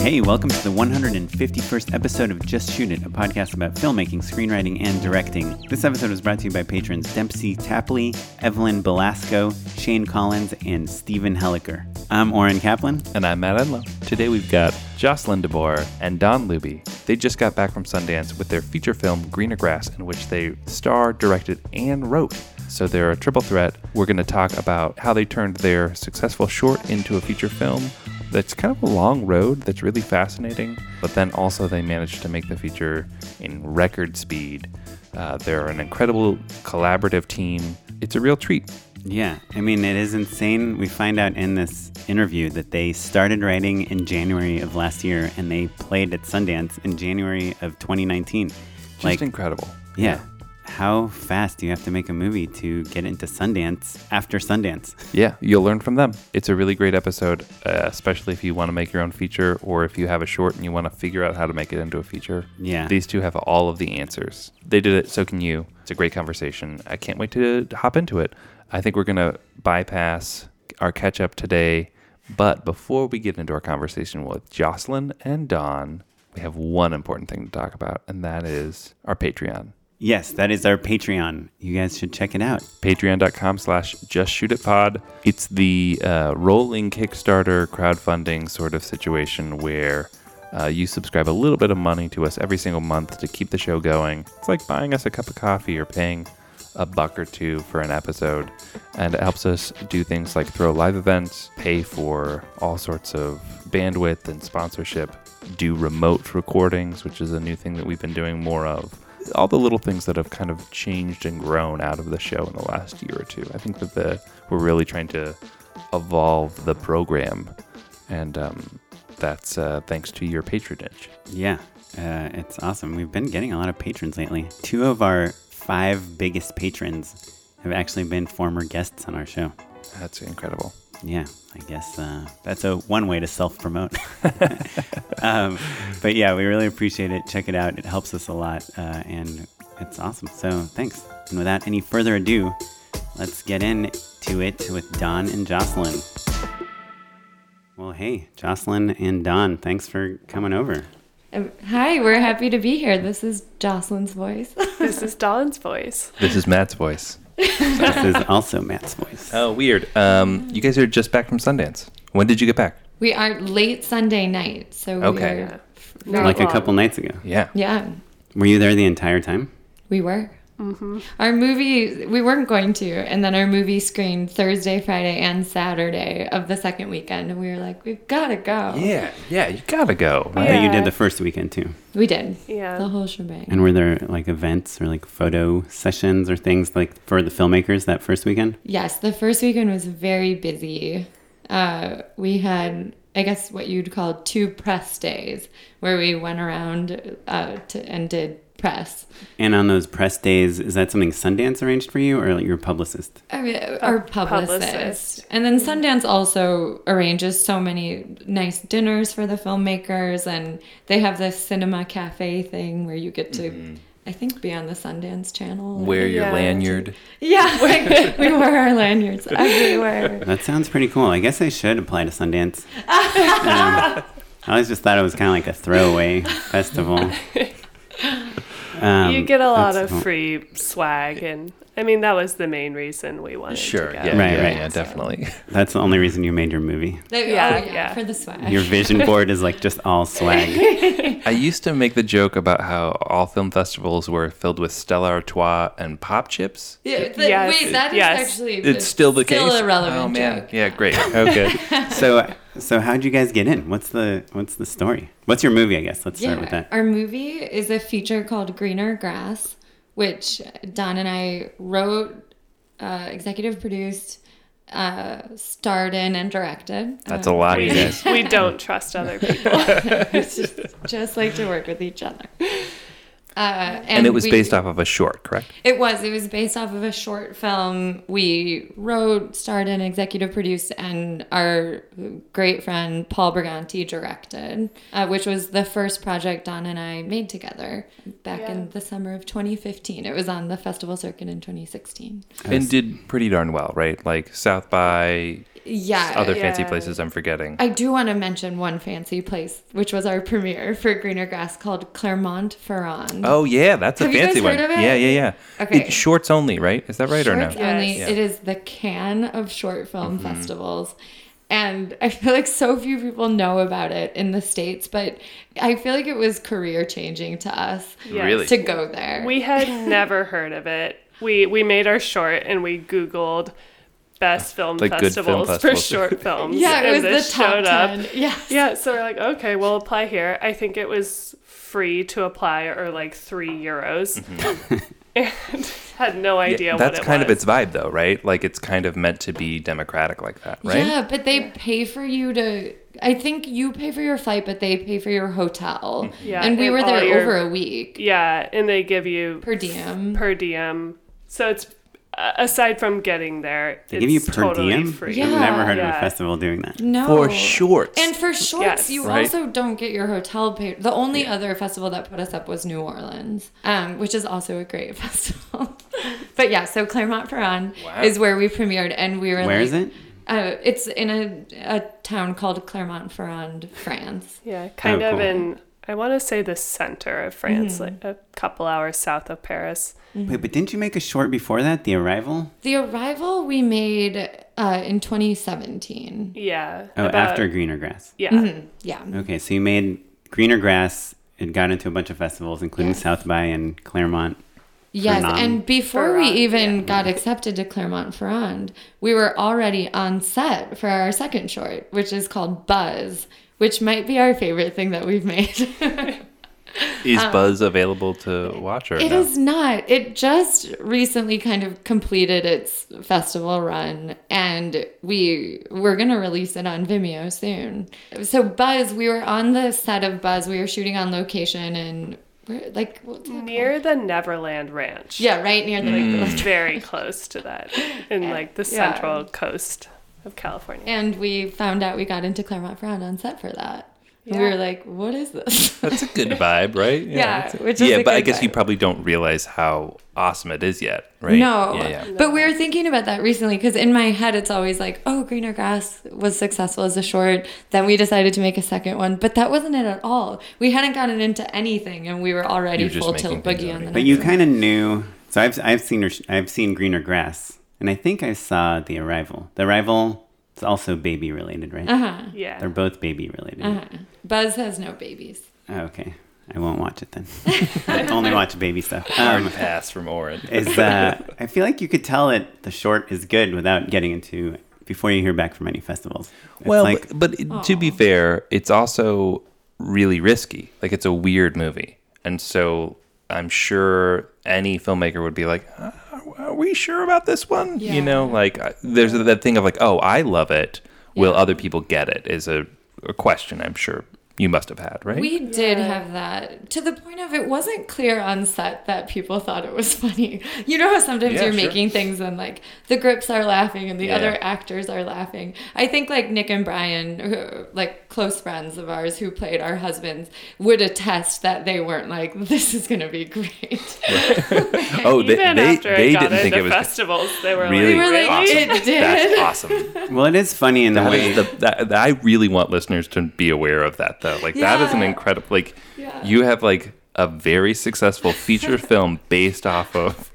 Hey, welcome to the 151st episode of Just Shoot It, a podcast about filmmaking, screenwriting, and directing. This episode was brought to you by patrons Dempsey Tapley, Evelyn Belasco, Shane Collins, and Stephen Helliker. I'm Oren Kaplan. And I'm Matt Enlow. Today we've got Jocelyn DeBoer and Dawn Luebbe. They just got back from Sundance with their feature film Greener Grass, in which they star, directed, and wrote. So they're a triple threat. We're going to talk about how they turned their successful short into a feature film that's kind of a long road that's really fascinating, but then also they managed to make the feature in record speed. Uh, they're an incredible collaborative team. It's a real treat. Yeah, I mean, it is insane. We find out in this interview that they started writing in January of last year and they played at Sundance in January of 2019. Just incredible. Yeah. How fast do you have to make a movie to get into Sundance after Sundance? Yeah, you'll learn from them. It's a really great episode, uh, especially if you want to make your own feature or if you have a short and you want to figure out how to make it into a feature. Yeah. These two have all of the answers. They did it, so can you. It's a great conversation. I can't wait to hop into it. I think we're going to bypass our catch up today. But before we get into our conversation with Jocelyn and Dawn, we have one important thing to talk about, and that is our Patreon. Yes, that is our Patreon. You guys should check it out. patreon.com slash just shoot it pod it's the uh, rolling kickstarter crowdfunding sort of situation where uh, you subscribe a little bit of money to us every single month to keep the show going it's like buying us a cup of coffee or paying a buck or two for an episode and it helps us do things like throw live events pay for all sorts of bandwidth and sponsorship do remote recordings which is a new thing that we've been doing more of all the little things that have kind of changed and grown out of the show in the last year or two. I think that the we're really trying to evolve the program, and um, that's uh, thanks to your patronage. Yeah, uh, it's awesome. We've been getting a lot of patrons lately. Two of our five biggest patrons have actually been former guests on our show. That's incredible. Yeah, I guess uh, that's a one way to self promote. um, but yeah, we really appreciate it. Check it out; it helps us a lot, uh, and it's awesome. So thanks. And without any further ado, let's get into it with Dawn and Jocelyn. Well, hey, Jocelyn and Dawn, thanks for coming over. Um, Hi, we're happy to be here. This is Jocelyn's voice. This is Dawn's voice. This is Matt's voice. This is also Matt's voice. Oh, weird. Um, you guys are just back from Sundance. When did you get back? we are late Sunday night, so we Okay. are very Like a long. couple nights ago. Yeah. yeah, Were you there the entire time? we were. Our movie, we weren't going to, and then our movie screened Thursday, Friday, and Saturday of the second weekend, and we were like, we've got to go. Yeah, yeah. You gotta go. But you did the first weekend too. We did. Yeah. The whole shebang. And were there like events or like photo sessions or things like for the filmmakers that first weekend? Yes, the first weekend was very busy. Uh, we had, I guess, what you'd call two press days, where we went around uh, to, and did press. And on those press days, is that something Sundance arranged for you or like your publicist? I mean, our publicist. publicist. And then Sundance also arranges so many nice dinners for the filmmakers, and they have this cinema cafe thing where you get to, I think, be on the Sundance channel. Wear your Yeah. lanyard. Yeah, like, we wear our lanyards everywhere. That sounds pretty cool. I guess I should apply to Sundance. Um, I always just thought it was kind of like a throwaway festival. Um, you get a lot of free swag, and I mean that was the main reason we wanted Sure. to Yeah. Right, yeah, right. yeah, definitely. That's the only reason you made your movie. Yeah, oh, yeah, yeah. for the swag. Your vision board is like just all swag. I used to make the joke about how all film festivals were filled with Stella Artois and pop chips. yeah, the- Yes, wait, that is yes. actually It's still the still case. a relevant oh man, joke. yeah, great. Okay. so, so how'd you guys get in? What's the what's the story? What's your movie? I guess let's start with that. Our movie is a feature called Greener Grass, which Dawn and I wrote, uh, executive produced, uh, starred in, and directed. That's a lot, you We, guys. we don't trust other people. It's just, just like to work with each other. Uh, And it was we- based off of a short, correct? It was. It was based off of a short film we wrote, starred in, executive produced, and our great friend Paul Briganti directed, uh, which was the first project Dawn and I made together back Yeah. in the summer of 2015. It was on the festival circuit in 2016. And did pretty darn well, right? Like South by. Yeah. other fancy places I'm forgetting. I do want to mention one fancy place, which was our premiere for Greener Grass called Clermont Ferrand. Oh yeah, that's a Have you fancy guys one. heard of it? Yeah, yeah, yeah. Okay. It- shorts only, right? Is that right or no? Shorts only. Yes. It is the Cannes of short film Mm-hmm. festivals. And I feel like so few people know about it in the States, but I feel like it was career changing to us Yes. Really? to go there. We had never heard of it. We we made our short and we Googled best film Like good film festivals, for short films. yeah, it and was this the top showed up. 10. Yeah. Yeah, so we're like, okay, we'll apply here. I think it was free to apply or like three euros. and had no idea Mm-hmm. Yeah, that's what it kind of its vibe though, right? Like it's kind of meant to be democratic like that, right? Yeah, but they pay for you to. I think you pay for your flight, but they pay for your hotel. Yeah, and we and were there your- over a week Yeah, and they give you per diem. per diem. So it's aside from getting there, They it's give you per totally diem? free. Yeah. I've never heard of a festival doing that. no, For shorts. And for shorts, Yes. you Right. also don't get your hotel paid. The only other festival that put us up was New Orleans, um, which is also a great festival. but yeah, so Clermont-Ferrand Wow. is where we premiered, and we were Where like, is it? Uh, it's in a, a town called Clermont-Ferrand, France. Yeah, kind Oh, of cool. in I want to say the center of France, Mm-hmm. like a couple hours south of Paris. Wait, but didn't you make a short before that, The Arrival? The Arrival we made uh, in 2017. Yeah. Oh, about- after Greener Grass. Yeah. Mhm, Yeah. Okay, so you made Greener Grass. It got into a bunch of festivals, including Yes. South by and Clermont. Yes, Ferrand. and before we even yeah. got accepted to Clermont Ferrand, we were already on set for our second short, which is called Buzz, which might be our favorite thing that we've made. Is Buzz available to watch or It no? is not. It just recently kind of completed its festival run, and we we're gonna release it on Vimeo soon. So Buzz, we were on the set of Buzz. We were shooting on location, and we're like what's it Near the Neverland Ranch. yeah, right near the Mm. like, Very close to that in like the Yeah. central coast of California. And we found out we got into Clermont-Ferrand on set for that. And we were like, "What is this?" That's a good vibe, right? Yeah, that's a- which is yeah, a but I good guess you probably don't realize how awesome it is yet, right? No. Yeah, yeah. But we were thinking about that recently because in my head it's always like, oh, Greener Grass was successful as a short. Then we decided to make a second one, but that wasn't it at all. We hadn't gotten into anything, and we were already You were just full making tilt things boogie on already. the But next you kind of knew. So I've I've seen I've seen Greener Grass, and I think I saw The Arrival. The Arrival is also baby related, right? Uh-huh. Yeah. They're both baby related. Uh-huh. Buzz has no babies. Oh, okay, I won't watch it then. I only watch baby stuff. Hard Um, pass from Oren. is uh, I feel like you could tell it the short is good without getting into before you hear back from any festivals. It's Well, like but, but to be fair, it's also really risky. Like it's a weird movie, and so I'm sure any filmmaker would be like, "Uh, "Are we sure about this one?" Yeah. You know, like there's that thing of like, "Oh, I love it. Will other people get it? Is a, a question I'm sure you must have had, right? We did Yeah. have that to the point of it wasn't clear on set that people thought it was funny. You know how sometimes Yeah, you're sure. making things and like the grips are laughing and the Yeah. other actors are laughing. I think like Nick and Brian, like close friends of ours who played our husbands, would attest that they weren't like this is gonna be great. oh, they Even they, after they it got didn't think it was festivals, they were really, They were like, awesome. "It did." That's awesome. well, it is funny in the way is the that, that- I really want listeners to be aware of that though. Like that is an incredible like Yeah. you have like a very successful feature film based off of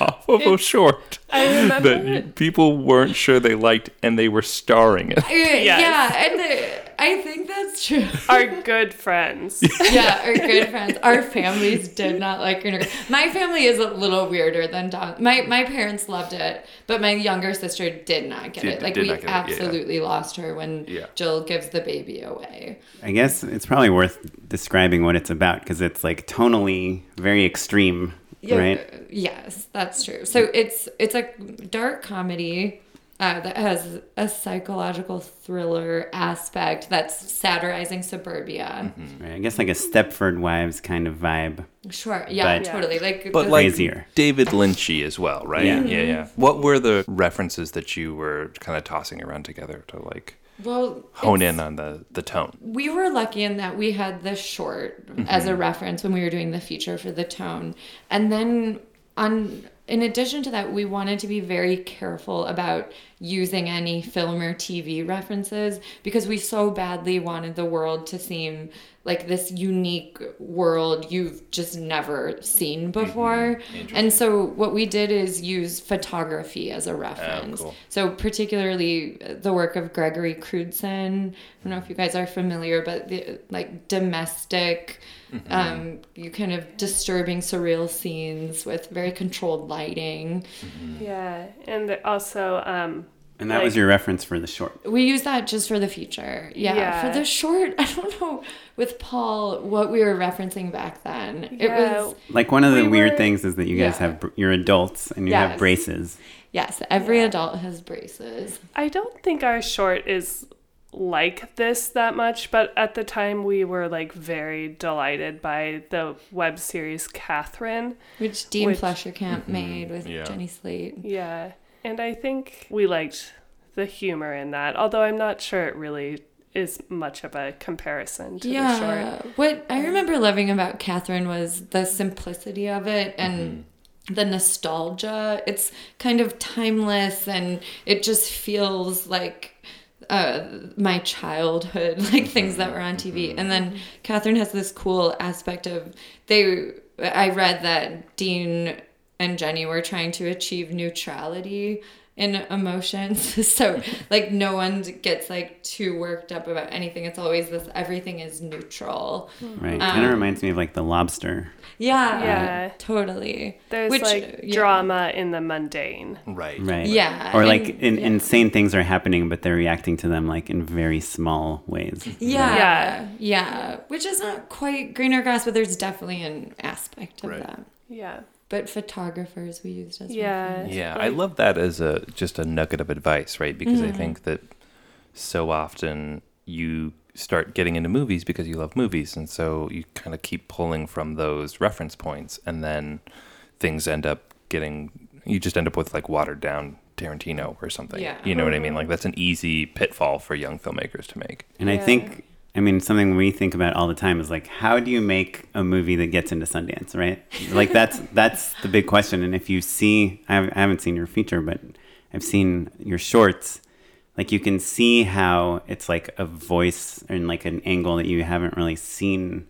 off of a short I remember that you, people weren't sure they liked and they were starring it. Eh, yeah, and the, I think that's true. our good friends. yeah, our good friends. Our families did not like Greener. Grass. My family is a little weirder than Dawn. My my parents loved it, but my younger sister did not get Did- it. Like we not get it, yeah, yeah. absolutely lost her when Yeah. Jill gives the baby away. I guess it's probably worth describing what it's about because it's like tonally very extreme, right? Yes, that's true. So it's it's a dark comedy. Uh, that has a psychological thriller aspect that's satirizing suburbia. Right, I guess like a Stepford Wives kind of vibe. Sure, yeah, But- totally. Like, But the- like Crazier. David Lynchy as well, right? Yeah. yeah, yeah. What were the references that you were kind of tossing around together to like well, hone in on the the tone? we were lucky in that we had the short mm-hmm. as a reference when we were doing the feature for the tone and then on in addition to that we wanted to be very careful about using any film or TV references because we so badly wanted the world to seem like this unique world you've just never seen mm-hmm. before. And so what we did is use photography as a oh, reference. cool. So particularly uh, the work of Gregory Crewdson. I don't know if you guys are familiar, but the like domestic, um, you kind of disturbing surreal scenes with very controlled lighting. Yeah, and also um, And that was your reference for the short. We use that just for the feature. Yeah. Yeah. For the short, I don't know with Paul what we were referencing back then. It was Like one of the We weird were- things is that you guys Yeah. have br- you're adults and you have braces. yes, every Yeah. adult has braces. I don't think our short is like this that much, but at the time we were like very delighted by the web series Catherine. Which Dean Which- Fleischer-Camp mm-hmm. made with Yeah. Jenny Slate. Yeah, and I think we liked the humor in that, although I'm not sure it really is much of a comparison to the short. Yeah. What I um, remember loving about Catherine was the simplicity of it and mm-hmm. the nostalgia. It's kind of timeless and it just feels like uh, my childhood, like things that were on TV. And then Catherine has this cool aspect of they. I read that Dean and Jenny were trying to achieve neutrality in emotions. so like no one gets like too worked up about anything. It's always this everything is neutral. Hmm. Right. Um, kind of reminds me of like the lobster. Yeah. Yeah. Totally. There's Which, like yeah. drama in the mundane. Right. Right. Yeah. Or like and- in, yeah. insane things are happening, but they're reacting to them like in very small ways. Yeah, Yeah. yeah, Which is not quite greener grass, but there's definitely an aspect of Right. that. Yeah. But photographers we used as Yeah. reference. Yeah, I love that as a just a nugget of advice, right? Because Mm-hmm. I think that so often you start getting into movies because you love movies, and so you kind of keep pulling from those reference points, and then things end up getting you just end up with like watered down Tarantino or something. Yeah. You know what I mean? Like that's an easy pitfall for young filmmakers to make. And I think, I mean, something we think about all the time is like, how do you make a movie that gets into Sundance, right? Like that's that's the big question. And if you see, I haven't- seen your feature, but I've seen your shorts. Like you can see how it's like a voice and like an angle that you haven't really seen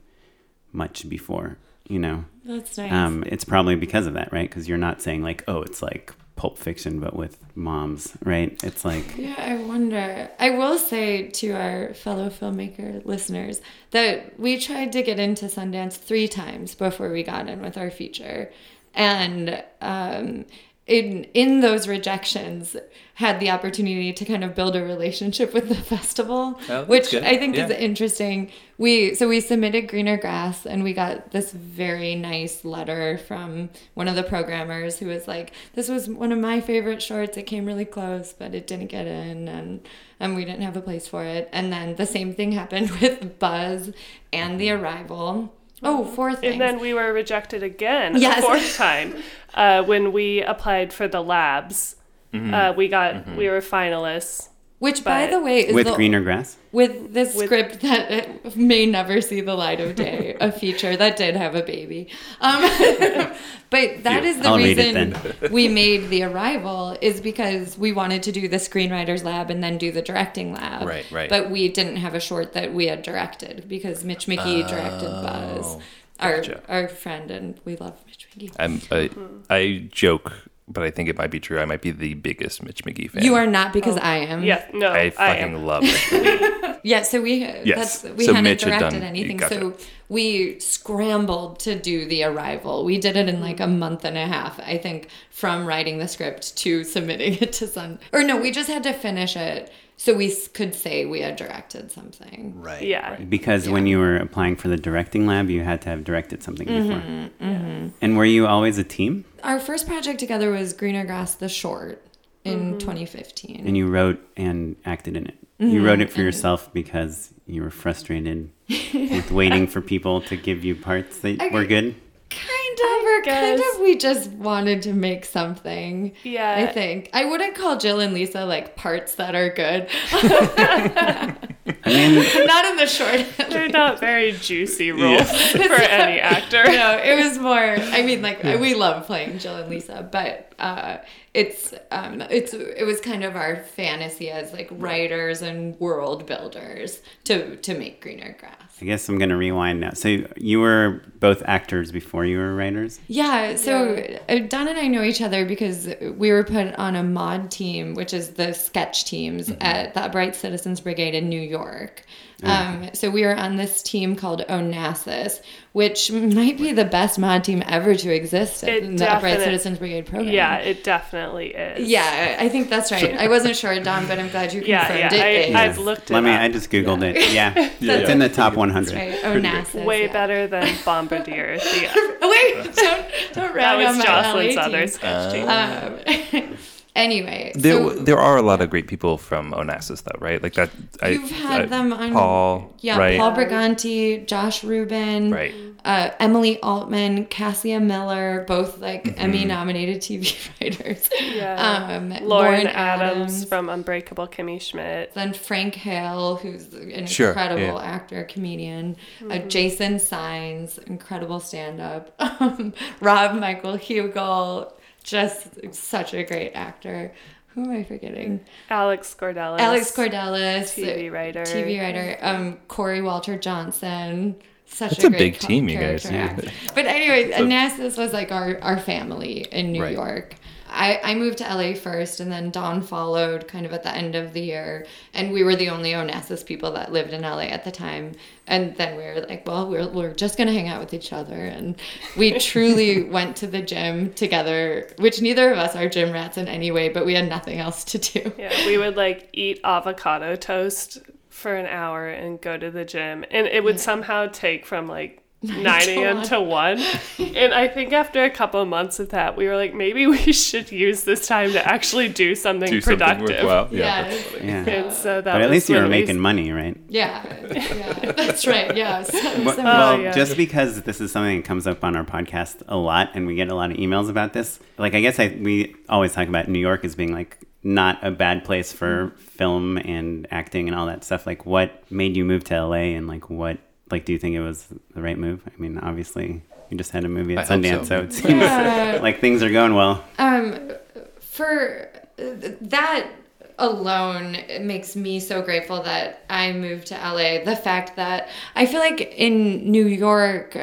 much before. You know, That's nice. um, it's probably because of that, right? Because you're not saying like, oh, it's like Pulp Fiction, but with moms, right? It's like Yeah, I wonder. I will say to our fellow filmmaker listeners that we tried to get into Sundance three times before we got in with our feature, and um, in in those rejections, had the opportunity to kind of build a relationship with the festival, Oh, which good. I think is interesting. We so we submitted Greener Grass, and we got this very nice letter from one of the programmers who was like, "This was one of my favorite shorts. It came really close, but it didn't get in, and and we didn't have a place for it." And then the same thing happened with Buzz and The mm-hmm. Arrival. Oh, four things. And then we were rejected again Yes. a fourth time uh, when we applied for the labs. Uh, we got we were finalists. Which, by the way, is with the, greener grass. with this With- script that uh, may never see the light of day, a feature that did have a baby. Um, but that is the I'll reason we made the arrival is because we wanted to do the screenwriters lab and then do the directing lab. Right, right. But we didn't have a short that we had directed because Mitch McGee directed Buzz, our gotcha. our friend, and we love Mitch McGee. I'm I, I joke, but I think it might be true. I might be the biggest Mitch McGee fan. You are not because oh. I am. Yeah, no, I I, fucking am. love Mitch McGee. Yeah, so we Yes. that's we So hadn't Mitch had directed done- anything, gotcha. so we scrambled to do the arrival. We did it in like a month and a half, I think, from writing the script to submitting it to Sun. Or no, we just had to finish it so we could say we had directed something. Right. Yeah. Because when you were applying for the directing lab, you had to have directed something Mm-hmm, before. And were you always a team? Our first project together was Greener Grass, the short, in 2015. And you wrote and acted in it. Mm-hmm, You wrote it for yourself because you were frustrated with waiting for people to give you parts that I- were good. Kind of, or kind of, we just wanted to make something. Yeah. I think I wouldn't call Jill and Lisa like parts that are good. I mean, Not in the short. They're not very juicy roles for any actor. no, it was more. I mean, like we love playing Jill and Lisa, but uh, it's um it's it was kind of our fantasy as like writers and world builders to to make greener grass. I guess I'm gonna rewind now. So you were both actors before you were writers. Yeah, so uh, Dawn and I know each other because we were put on a mod team, which is the sketch teams at the Upright Citizens Brigade in New York. Um, so we were on this team called Onassis, which might be the best mod team ever to exist It in the Upright Citizens Brigade program. Yeah, it definitely is. Yeah, I think that's right. I wasn't sure, Dawn, but I'm glad you Yeah, confirmed yeah. it. I, is. I've looked it Let me. I just googled it. Yeah, it's in the top 100. That's right. Onassis. Way yeah. better than Bombardier. Oh, wait, don't don't that rag on was my Jocelyn's LA other team. sketch team. Um, anyway, There, so there are a lot of great people from Onassis, though, right? Like that. You've had I- them on Paul, yeah, right? Paul Briganti, Josh Rubin, Right. uh, Emily Altman, Cassia Miller, both like Mm-hmm. Emmy-nominated TV writers. Yeah. Um, Lauren, Adams, from Unbreakable Kimmy Schmidt. then Frank Hale, who's an Sure, incredible yeah. actor, comedian. Uh, Jason Signs, incredible stand-up. Um, Rob Michael Hugel, just such a great actor. Who am I forgetting? Alex Cordellis. Alex Cordellis, TV writer. TV writer. Um, Corey Walter Johnson. Such That's a, a great big team, you guys. character Yeah. actor. But anyway, Onassis was like our, our family in New Right. York. I, I moved to LA first, and then Dawn followed kind of at the end of the year. And we were the only Onassis people that lived in LA at the time. And then we were like, well, we're, we're just going to hang out with each other. And we truly went to the gym together, which neither of us are gym rats in any way, but we had nothing else to do. Yeah, we would like eat avocado toast for an hour and go to the gym. And it would somehow take from like 9 to a.m. to 1. And I think after a couple of months of that, we were like, maybe we should use this time to actually do something Do something productive. worthwhile. Yeah. Yeah. And so that But at was least you were when we- making money, right? Yeah, yeah, that's right. Yeah, so, Well, so- well, yeah. just because this is something that comes up on our podcast a lot, and we get a lot of emails about this. Like, I guess I we always talk about New York as being like not a bad place for mm-hmm. film and acting and all that stuff. Like, what made you move to LA, and like, what like do you think it was the right move? I mean, obviously, you just had a movie at I Sundance, so. so. it seems Yeah. like things are going well. um, for uh, that alone it makes me so grateful that I moved to LA. The fact that I feel like in New York.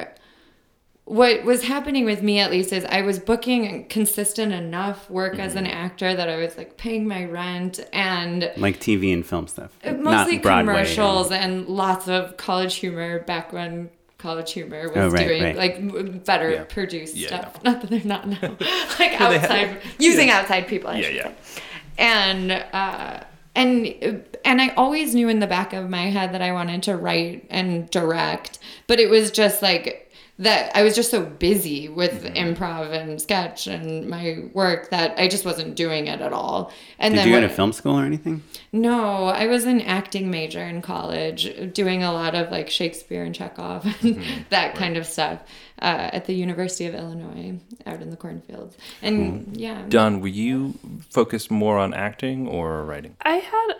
What was happening with me at least is I was booking consistent enough work as an mm-hmm. actor that I was like paying my rent and Like TV and film stuff, uh, mostly not commercials and lots of college humor back when college humor was Oh, right, doing right. like better Yeah. produced Yeah, stuff not that they're not now like outside using outside people I Yeah, yeah. say. and uh and uh, and I always knew in the back of my head that I wanted to write and direct but it was just like that I was just so busy with Mm-hmm. improv and sketch and my work that I just wasn't doing it at all. And Did then you go to film school or anything? no, I was an acting major in college, doing a lot of like Shakespeare and Chekhov and Mm-hmm. that kind of stuff uh, at the University of Illinois out in the cornfields. And yeah, Dawn, were you focused more on acting or writing? I had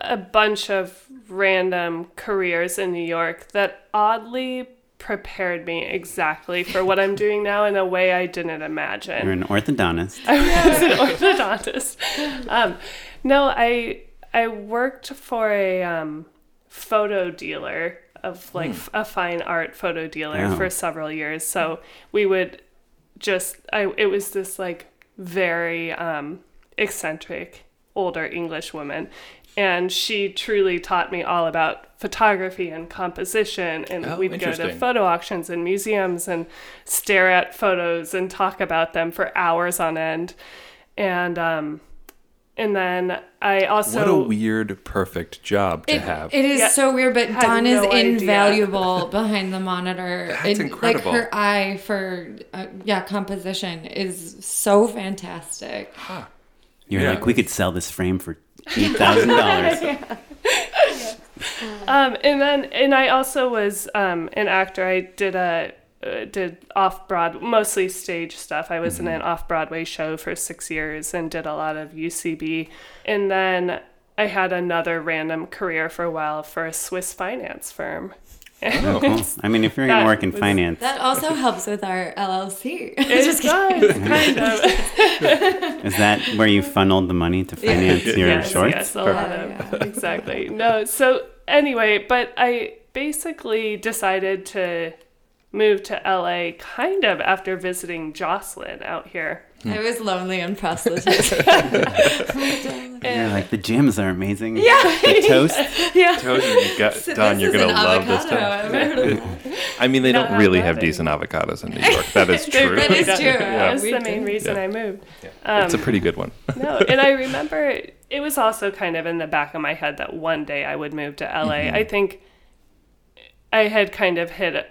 a bunch of random careers in New York that oddly prepared me exactly for what I'm doing now in a way I didn't imagine. You're an orthodontist. I was an orthodontist. Um, no, I I worked for a um, photo dealer of like f- a fine art photo dealer Oh. for several years. So we would just I it was this like very um, eccentric older English woman. And she truly taught me all about photography and composition. And Oh, we'd go to photo auctions and museums and stare at photos and talk about them for hours on end. And um, and then I also what a weird, perfect job to it, have. it is Yeah, so weird, but had Dawn is no idea. invaluable behind the monitor. That's And, incredible. Like her eye for uh, yeah composition is so fantastic. Huh. You're Yeah. like, we could sell this frame for eight thousand dollars. Um, and then, and I also was um, an actor. I did a uh, did off Broad, mostly stage stuff. I was in an off Broadway show for six years and did a lot of UCB. And then I had another random career for a while for a Swiss finance firm. Oh, cool. I mean, if you're going That to work in was- finance, That also helps with our LLC. It does, kind of. is that where you funneled the money to finance your yes, shorts? Yes, a lot of exactly. No, so anyway, but I basically decided to move to LA kind of after visiting Jocelyn out here. I was lonely and proselytized. You're like, the gyms are amazing. Yeah. The toast. yeah. Told you, you got, Dawn, you're gonna love this avocado. stuff. I've heard of. I mean, they Not don't really have bad. decent avocados in New York. That is true. that is really is don't. true. That's the main reason Yeah. I moved. it's a Um, pretty good one. no, and I remember it was also kind of in the back of my head that one day I would move to LA. I think I had kind of hit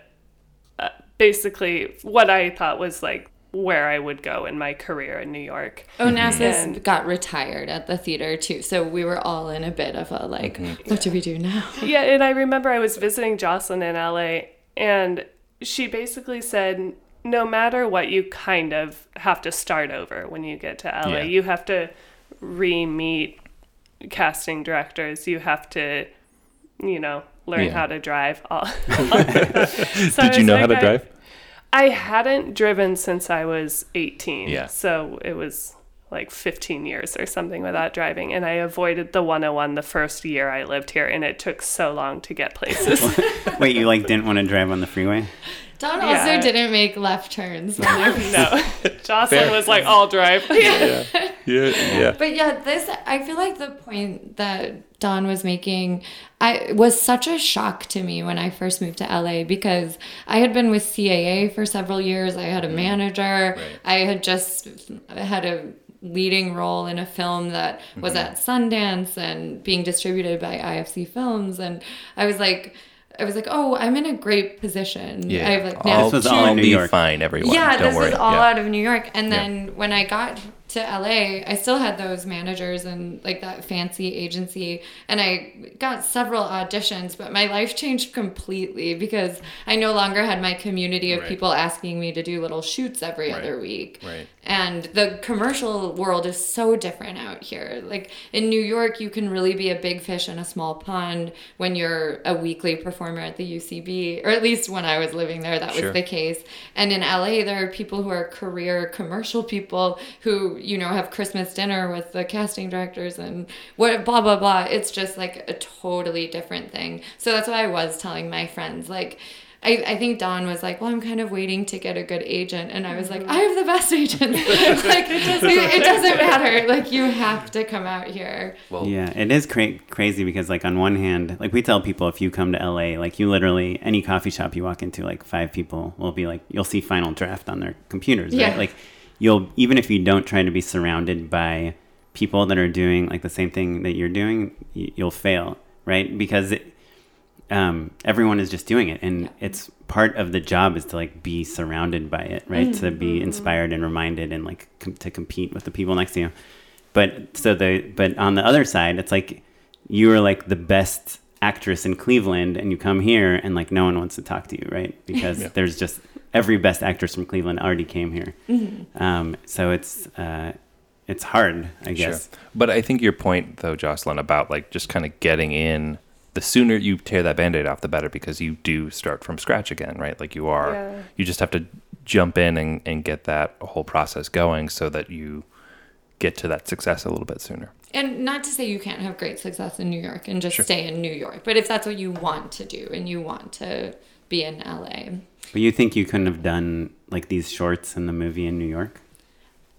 uh, basically what I thought was like where I would go in my career in New York. Onassis And- got retired at the theater too, so we were all in a bit of a like, Mm-hmm. what do we do now? Yeah, and I remember I was visiting Jocelyn in LA, and she basically said, no matter what, you kind of have to start over when you get to LA. Yeah. You have to re meet casting directors, you have to, you know, learn Yeah. how to drive. All, Did you was know how to I- drive? I hadn't driven since I was 18. Yeah. So it was like 15 years or something without driving. And I avoided the 101 the first year I lived here. And it took so long to get places. Wait, you like didn't want to drive on the freeway? Dawn Yeah. also didn't make left turns. when they were- no. Jocelyn Fair. was like, I'll drive. Yeah. Yeah. Yeah. yeah. But yeah, this I feel like the point that Dawn was making I was such a shock to me when I first moved to LA because I had been with CAA for several years. I had a mm. manager. Right. I had just had a leading role in a film that was mm-hmm. at Sundance and being distributed by IFC Films and I was like I was like, "Oh, I'm in a great position. Yeah. I have like I'll, This was all in New be York. fine, everyone. yeah, Don't this worry. is all yeah. out of New York. And then when I got to LA, I still had those managers and like that fancy agency. And I got several auditions, but my life changed completely because I no longer had my community of Right. people asking me to do little shoots every Right. other week. Right. And the commercial world is so different out here. Like in New York, you can really be a big fish in a small pond when you're a weekly performer at the UCB, or at least when I was living there, that Sure. was the case. And in LA, there are people who are career commercial people who, you know, have Christmas dinner with the casting directors and what blah blah blah. It's just like a totally different thing. So that's why I was telling my friends, like I, I think Dawn was like, well, I'm kind of waiting to get a good agent. And I was like, mm-hmm. I have the best agent. like, it doesn't, it doesn't matter. Like, you have to come out here. Well, Yeah, it is cra- crazy because, like, on one hand, like we tell people, if you come to LA, like you literally any coffee shop you walk into, like five people will be like, you'll see Final Draft on their computers, right? Yeah. Like, you'll even if you don't try to be surrounded by people that are doing like the same thing that you're doing, you'll fail, right? Because it, um, everyone is just doing it, and it's part of the job is to like be surrounded by it, right? To be inspired and reminded, and like com- to compete with the people next to you. But so the but on the other side, it's like you are like the best actress in Cleveland, and you come here, and like no one wants to talk to you, right? Because Yeah. there's just every best actress from Cleveland already came here. Um, so it's uh, it's hard, I guess. Sure. But I think your point, though, Jocelyn, about like just kind of getting in, the sooner you tear that band aid off, the better because you do start from scratch again, right? Like you are, Yeah. you just have to jump in and, and get that whole process going so that you get to that success a little bit sooner. And not to say you can't have great success in New York and just stay in New York, but if that's what you want to do and you want to be in LA, But you think you couldn't have done like these shorts in the movie in New York?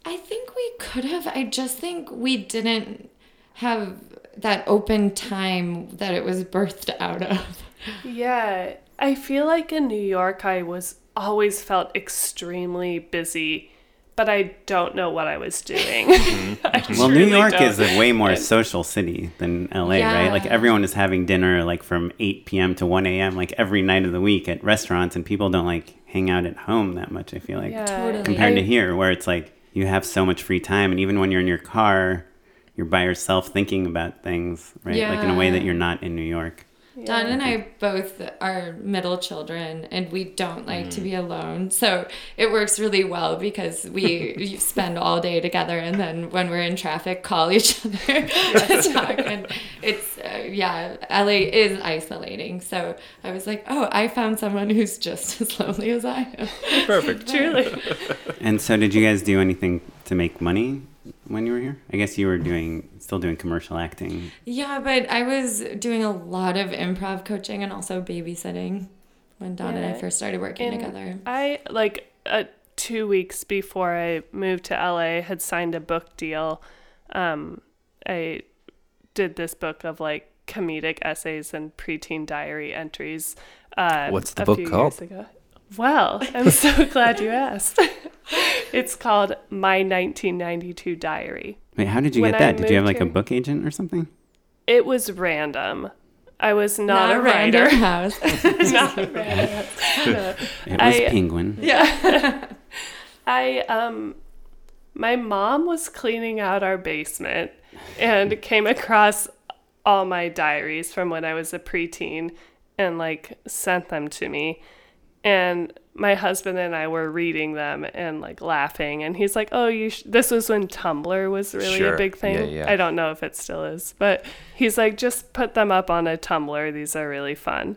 I think we could have. I just think we didn't have that open time that it was birthed out of. Yeah, I feel like in New York, I was always felt extremely busy, but I don't know what I was doing. Mm-hmm. I mm-hmm. Well, New York don't. is a way more And- social city than LA, Yeah. right? Like everyone is having dinner like from 8 p.m. to 1 a.m. like every night of the week at restaurants, and people don't like hang out at home that much. I feel like Yeah, Totally. compared to here, where it's like you have so much free time, and even when you're in your car, you're by yourself thinking about things, right? Like in a way that you're not in New York. Dawn and I both are middle children, and we don't like to be alone. So it works really well because we spend all day together, and then when we're in traffic, call each other to talk. And it's uh, yeah, LA is isolating. So I was like, oh, I found someone who's just as lonely as I am. Perfect. Truly. And so, did you guys do anything to make money when you were here? I guess you were doing, still doing commercial acting. Yeah, but I was doing a lot of improv coaching and also babysitting when Dawn and I first started working And together. I like uh, two weeks before I moved to LA had signed a book deal. Um, I did this book of like comedic essays and preteen diary entries. Uh, What's the a book few called? Years ago. Well, I'm so glad you asked. it's called My 1992 Diary. Wait, how did you When get I that? Did you have moved like a book agent or something? It was random. I was not, a random writer. house. not a random. No. It was I- Penguin. yeah. I um my mom was cleaning out our basement and came across all my diaries from when I was a preteen and like sent them to me. And my husband and I were reading them and like laughing and he's like, "Oh, you sh-. this was when Tumblr was really Sure. a big thing. Yeah, yeah. I don't know if it still is, but he's like, "Just put them up on a Tumblr. These are really fun."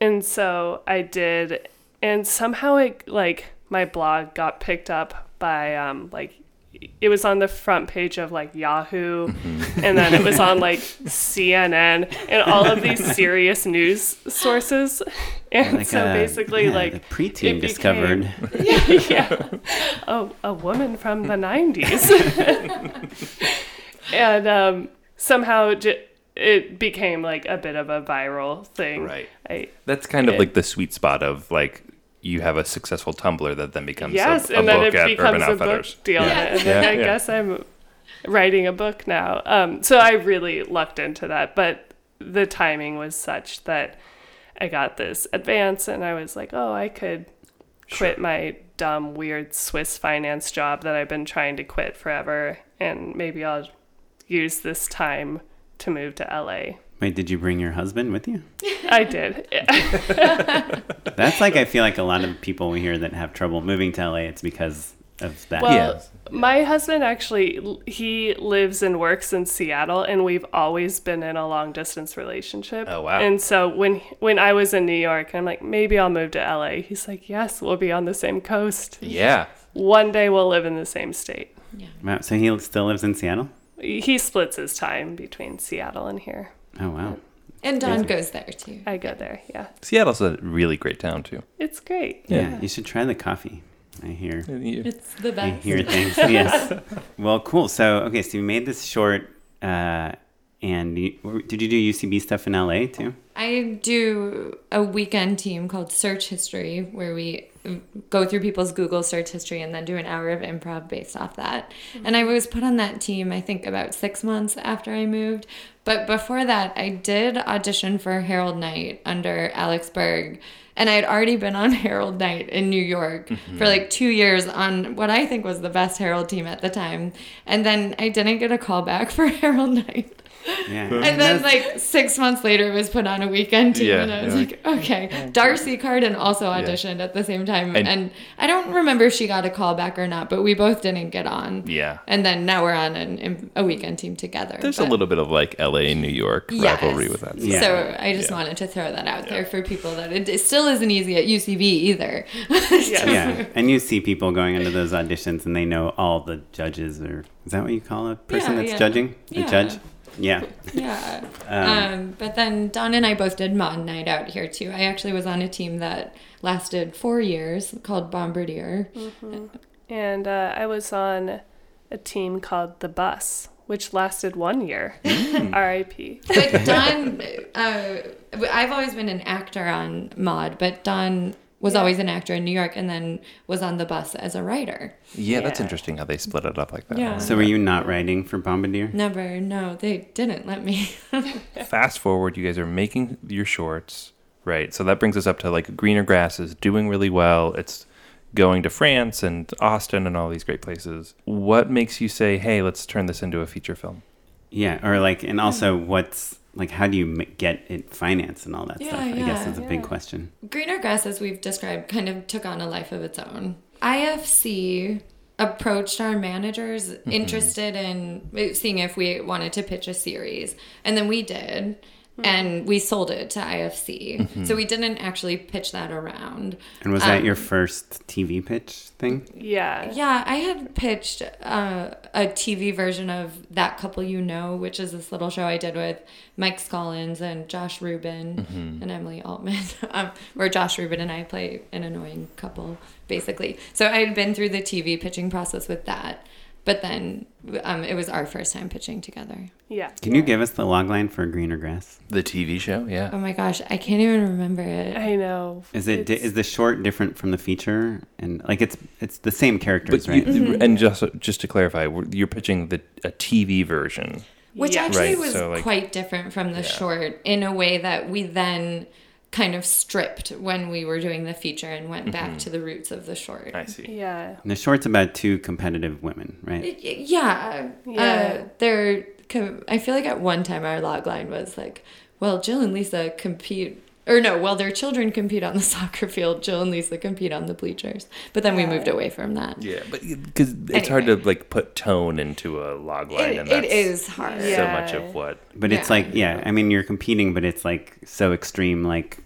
And so I did, and somehow it like my blog got picked up by um like it was on the front page of like Yahoo, Mm-hmm. and then it was on like CNN and all of these serious news sources. And Like so uh, basically, yeah, like the preteen it discovered. became- yeah, oh, a woman from the '90s, and um, somehow j- it became like a bit of a viral thing. Right. I, That's kind of Yeah. like the sweet spot of like you have a successful Tumblr that then becomes yes, a, a and then book it at becomes Urban a Outfitters. book deal, Yeah. and then Yeah, I yeah. guess I'm writing a book now. Um, so I really lucked into that, but the timing was such that I got this advance, and I was like, oh, I could quit my dumb, weird Swiss finance job that I've been trying to quit forever, and maybe I'll use this time to move to LA. Wait, did you bring your husband with you? I did. Yeah. That's like I feel like a lot of people we hear that have trouble moving to LA. It's because of that. Well, Yeah. my husband actually he lives and works in Seattle, and we've always been in a long distance relationship. Oh, wow. And so when when I was in New York, I'm like, maybe I'll move to LA. He's like, yes, we'll be on the same coast. Yeah. One day we'll live in the same state. Wow. So he still lives in Seattle. He splits his time between Seattle and here. Oh wow. And Dawn goes there too. I go there. Yeah, Seattle's a really great town too. it's great. Yeah. You should try the coffee. I hear. It's the best. I hear things. yes. Well, cool. So okay, so you made this short, uh, and you, did you do UCB stuff in LA too? I do a weekend team called Search History where we go through people's Google search history and then do an hour of improv based off that. And I was put on that team, I think, about six months after I moved. But before that, I did audition for Harold Night under Alex Berg. And I had already been on Harold Night in New York for mm-hmm. like two years on what I think was the best Harold team at the time. And then I didn't get a call back for Harold Night. Yeah. And then, like six months later, it was put on a weekend team, Yeah, and I was yeah. like, okay. D'Arcy Carden also auditioned at the same time, And- and, I don't remember if she got a call back or not, but we both didn't get on. Yeah. And then now we're on an, a weekend team together. There's a little bit of like LA New York Yes. rivalry with that. Yeah. So I just Yeah. wanted to throw that out there for people that it, it still isn't easy at UCB either. Yeah. yeah, and you see people going into those auditions, and they know all the judges, or is that what you call a person Yeah, that's yeah. judging? A Yeah. judge? Yeah. Yeah. Um, Um, but then Dawn and I both did Mod Night out here too. I actually was on a team that lasted four years called Bombardier. And uh, I was on a team called the Bus, which lasted one year. R.I.P. But Dawn, uh, I've always been an actor on Mod, but Dawn was always an actor in New York and then was on the bus as a writer. Yeah, that's interesting how they split it up like that. Yeah. So were you not writing for Bombardier? Never, no, they didn't let me. Fast forward, you guys are making your shorts, right? So that brings us up to like Greener Grass is doing really well. It's going to France and Austin and all these great places. What makes you say, "Hey, let's turn this into a feature film"? Yeah, or like, and also, what's like how do you m- get it financed and all that Yeah, stuff? I guess yeah, is a big question. Greener Grass, as we've described, kind of took on a life of its own. IFC approached our managers mm-hmm. interested in eh, seeing if we wanted to pitch a series. And then we did. And we sold it to IFC. So we didn't actually pitch that around. And was that Um, your first TV pitch thing? Yeah. Yeah, I had pitched uh, a TV version of That Couple You Know, which is this little show I did with Mike Scollins and Josh Rubin and Emily Altman, um, where Josh Rubin and I play an annoying couple, basically. So I had been through the TV pitching process with that, but then um, it was our first time pitching together. Yeah. Can you give us the log line for Greener Grass? The TV show, yeah. Oh my gosh, I can't even remember it. I know. Is it di- It's- is the short different from the feature? And like it's it's the same characters, But right? you, and just just to clarify, you're pitching the a TV version. Which Yeah. actually Right, was so, like- quite different from the Yeah. short in a way that we then kind of stripped when we were doing the feature and went back to the roots of the short. I see. Yeah. And the short's about two competitive women, right? Y- Yeah. Yeah. Uh, they're, I feel like at one time our log line was like, well, Jill and Lisa compete. Or no, well, their children compete on the soccer field. Jill and Lisa compete on the bleachers. But then we Yeah. moved away from that. Yeah, but because it's hard to like put tone into a log line, It, and it that's is hard. so Yeah. much of what. But it's like yeah, I mean you're competing, but it's like so extreme. Like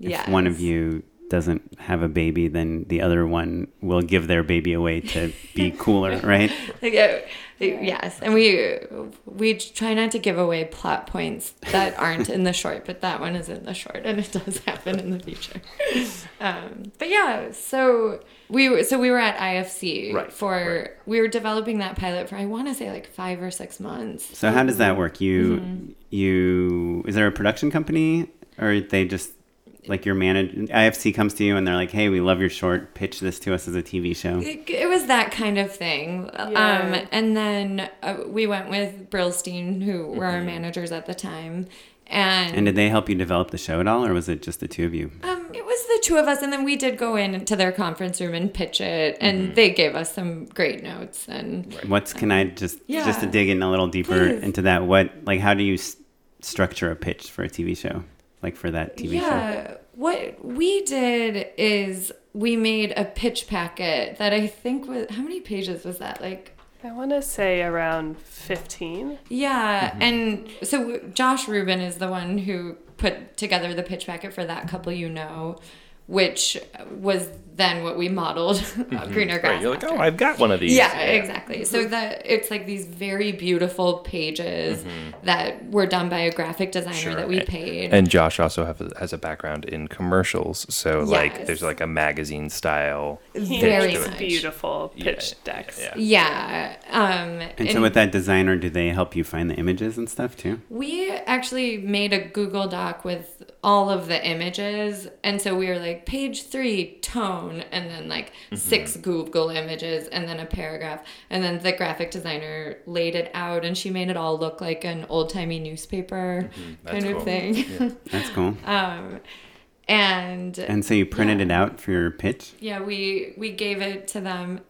if one of you doesn't have a baby, then the other one will give their baby away to be cooler, right? Like, uh, Yes, and we we try not to give away plot points that aren't in the short, but that one is in the short, and it does happen in the future. Um, but yeah, so we were- so we were at IFC Right, for right. we were developing that pilot for I want to say like five or six months. So how does that work? You Mm-hmm. you is there a production company or they just like your manager IFC comes to you and they're like, "Hey, we love your short. Pitch this to us as a TV show." It, it was that kind of thing. Yeah. Um, and then uh, we went with Brillstein, who were our managers at the time. And, And did they help you develop the show at all, or was it just the two of you? um, it was the two of us, and then we did go into their conference room and pitch it, and they gave us some great notes. And What's can I just yeah. just to dig in a little deeper Please. into that? What like how do you s- structure a pitch for a TV show, like for that TV show? yeah, what we did is we made a pitch packet that I think was how many pages was that? Like I want to say around 15. Yeah, Mm-hmm. and so Josh Rubin is the one who put together the pitch packet for that couple you know, which was then what we modeled Greener Grass. Mm-hmm. Right, you're like, after. oh, I've got one of these. yeah, exactly. So that it's like these very beautiful pages that were done by a graphic designer Mm-hmm. Sure. that we And- paid. And Josh also have has a background in commercials, so like there's like a magazine style. He Very makes much. beautiful Yeah, pitch decks. yeah. yeah. Um, And so with that designer, do they help you find the images and stuff too? We actually made a Google Doc with all of the images. And so we were like, page three, tone, and then like Mm-hmm. six Google images, and then a paragraph. And then the graphic designer laid it out, and she made it all look like an old timey newspaper Mm-hmm. Kind cool. of thing. That's cool. um, and And so you printed Yeah. it out for your pitch. yeah, we we gave it to them.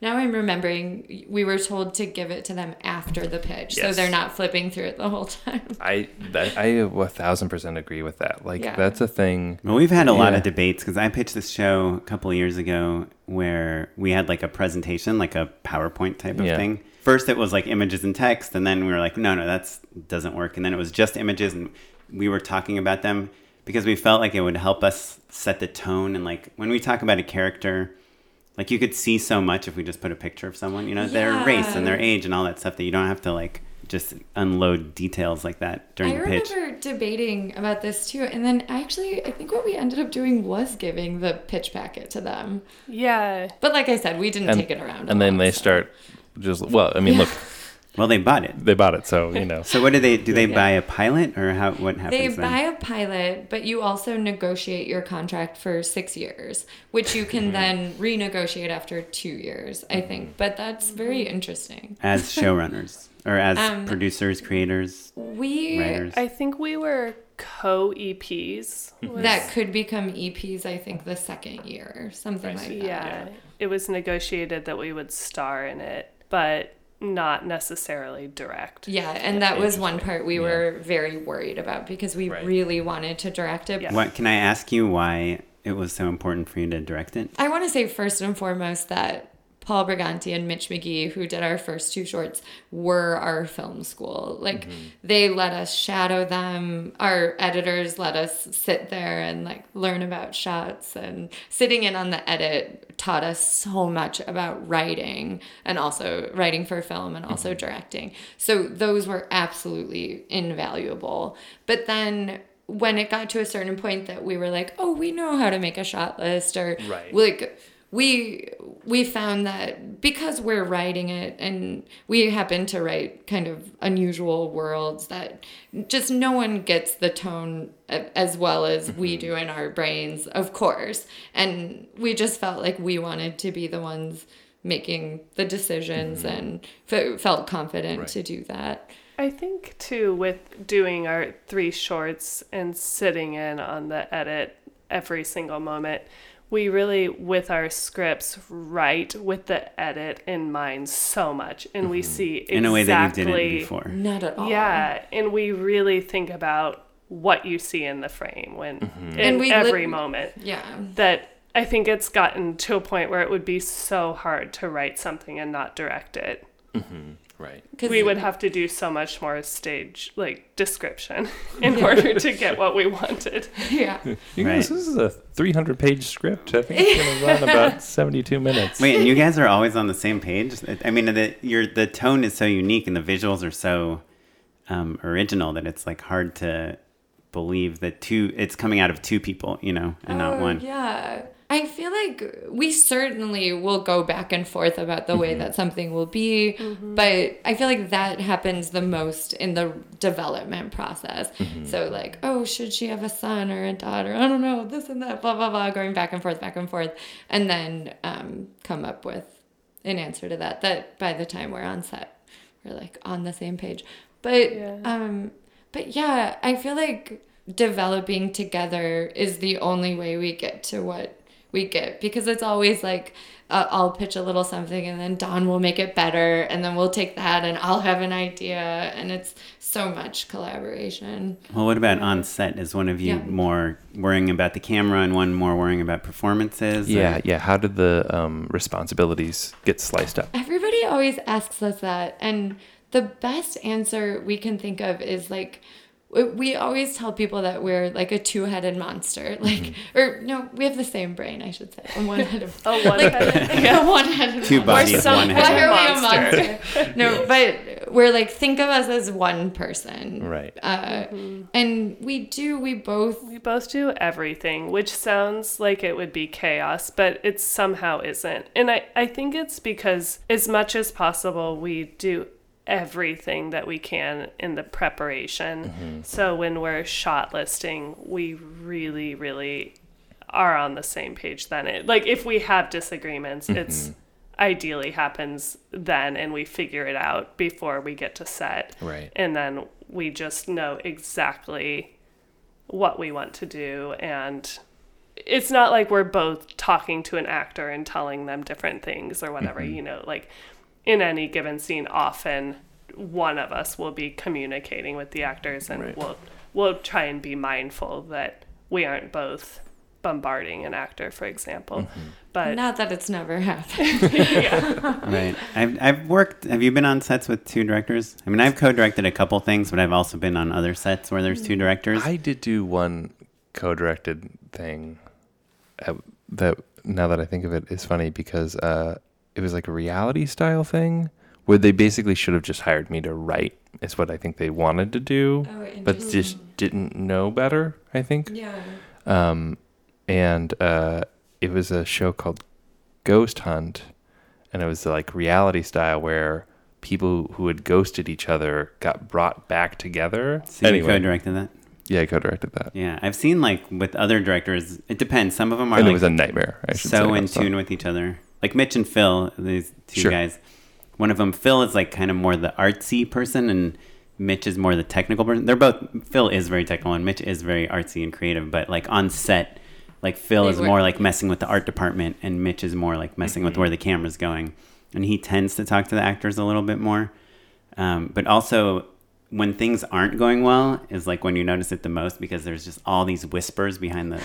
Now I'm remembering we were told to give it to them after the pitch, so they're not flipping through it the whole time. I that, I a thousand percent agree with that. Like Yeah. that's a thing. Well, we've had a lot of debates because I pitched this show a couple of years ago where we had like a presentation, like a PowerPoint type of Yeah. thing. First, it was like images and text, and then we were like, no, no, that's doesn't work. And then it was just images, and we were talking about them because we felt like it would help us set the tone. And like when we talk about a character, like you could see so much if we just put a picture of someone, you know, their race and their age and all that stuff that you don't have to like just unload details like that during I the pitch. I remember debating about this too, and then actually, I think what we ended up doing was giving the pitch packet to them. Yeah. But like I said, we didn't And, take it around. and then along, they so- start just well. I mean, look, Well, they bought it. they bought it, so you know. So what do they do? They Yeah. buy a pilot, or how? What happens They then? buy a pilot, but you also negotiate your contract for six years, which you can mm-hmm. then renegotiate after two years, I mm-hmm. think. But that's very mm-hmm. interesting. as showrunners or as Um, producers, creators, We writers. I think we were co EPs. that could become EPs. I think the second year, or something like that. Yeah. It was negotiated that we would star in it, but not necessarily direct. Yeah, and that was one part we were very worried about because we Right. really wanted to direct it. Yeah. What can I ask you why it was so important for you to direct it? I want to say first and foremost that Paul Briganti and Mitch McGee, who did our first two shorts, were our film school. Like mm-hmm. they let us shadow them. Our editors let us sit there and like learn about shots and sitting in on the edit taught us so much about writing and also writing for film and also mm-hmm. directing. So those were absolutely invaluable. But then when it got to a certain point that we were like, oh, we know how to make a shot list or Right. like we we found that because we're writing it and we happen to write kind of unusual worlds that just no one gets the tone as well as we mm-hmm. do in our brains of course. And we just felt like we wanted to be the ones making the decisions mm-hmm. and fe- felt confident Right. to do that. I think too with doing our three shorts and sitting in on the edit every single moment, we really with our scripts write with the edit in mind so much and we mm-hmm. see exactly In a way that you didn't before. not at all Yeah, and we really think about what you see in the frame when mm-hmm. in And we lit- every moment. yeah That I think it's gotten to a point where it would be so hard to write something and not direct it. Mm-hmm. Right. 'Cause We would have to do so much more stage like description in order to get what we wanted. yeah You Right. guys, this is a 300 page script. I think it's going to run about 72 minutes. Wait, and you guys are always on the same page? I mean, the your the tone is so unique and the visuals are so um, original that it's like hard to believe that two it's coming out of two people, you know, and not one. Yeah. I feel like we certainly will go back and forth about the way that something will be, but I feel like that happens the most in the development process. So, like, oh, should she have a son or a daughter? I don't know, this and that, blah, blah, blah, going back and forth, back and forth, and then um, come up with an answer to that. That by the time we're on set, we're like on the same page. But Yeah. um, but yeah, I feel like developing together is the only way we get to what we get because it's always like uh, I'll pitch a little something and then Dawn will make it better and then we'll take that and I'll have an idea and it's so much collaboration. Well, what about on set? Is one of you Yeah. more worrying about the camera and one more worrying about performances? Yeah, or- yeah. How did the um, responsibilities get sliced up? Everybody always asks us that and the best answer we can think of is like we- we always tell people that we're like a two-headed monster like or no we have the same brain i should say a one-headed Oh, one headed. a one-headed Two bodies, some- one Why are we a Monster. monster? no, but we're like think of us as one person, Right. Uh, and we do. We both. We both do everything, which sounds like it would be chaos, but it somehow isn't. And I, I think it's because, as much as possible, we do everything that we can in the preparation. Mm-hmm. So when we're shot listing, we really, really are on the same page then. It, like, if we have disagreements, mm-hmm. it's ideally happens then and we figure it out before we get to set Right. and then we just know exactly what we want to do and it's not like we're both talking to an actor and telling them different things or whatever mm-hmm. you know like in any given scene often one of us will be communicating with the actors and Right. we'll we'll try and be mindful that we aren't both bombarding an actor for example but Not that it's never happened. Right. I've, I've worked, have you been on sets with two directors? I mean, I've co directed a couple things, but I've also been on other sets where there's two directors. I did do one co-directed thing uh, that now that I think of it is funny because uh, it was like a reality style thing where they basically should have just hired me to write. Is what I think they wanted to do, Oh, but just didn't know better. I think. yeah. Um, and uh, it was a show called Ghost Hunt, and it was like reality style where people who had ghosted each other got brought back together. so you co directed that? yeah, I co-directed that, Yeah. I've seen like with other directors, it depends. Some of them are and like it was a nightmare. I should say, so in also. tune with each other. Like Mitch and Phil, these two Sure. guys. One of them, Phil, is like kind of more the artsy person, and Mitch is more the technical person. They're both. Phil is very technical, and Mitch is very artsy and creative. But like on set, like Phil They is work- more like messing with the art department, and Mitch is more like messing with where the camera's going. and he tends to talk to the actors a little bit more. Um, but also, when things aren't going well, is like when you notice it the most because there's just all these whispers behind the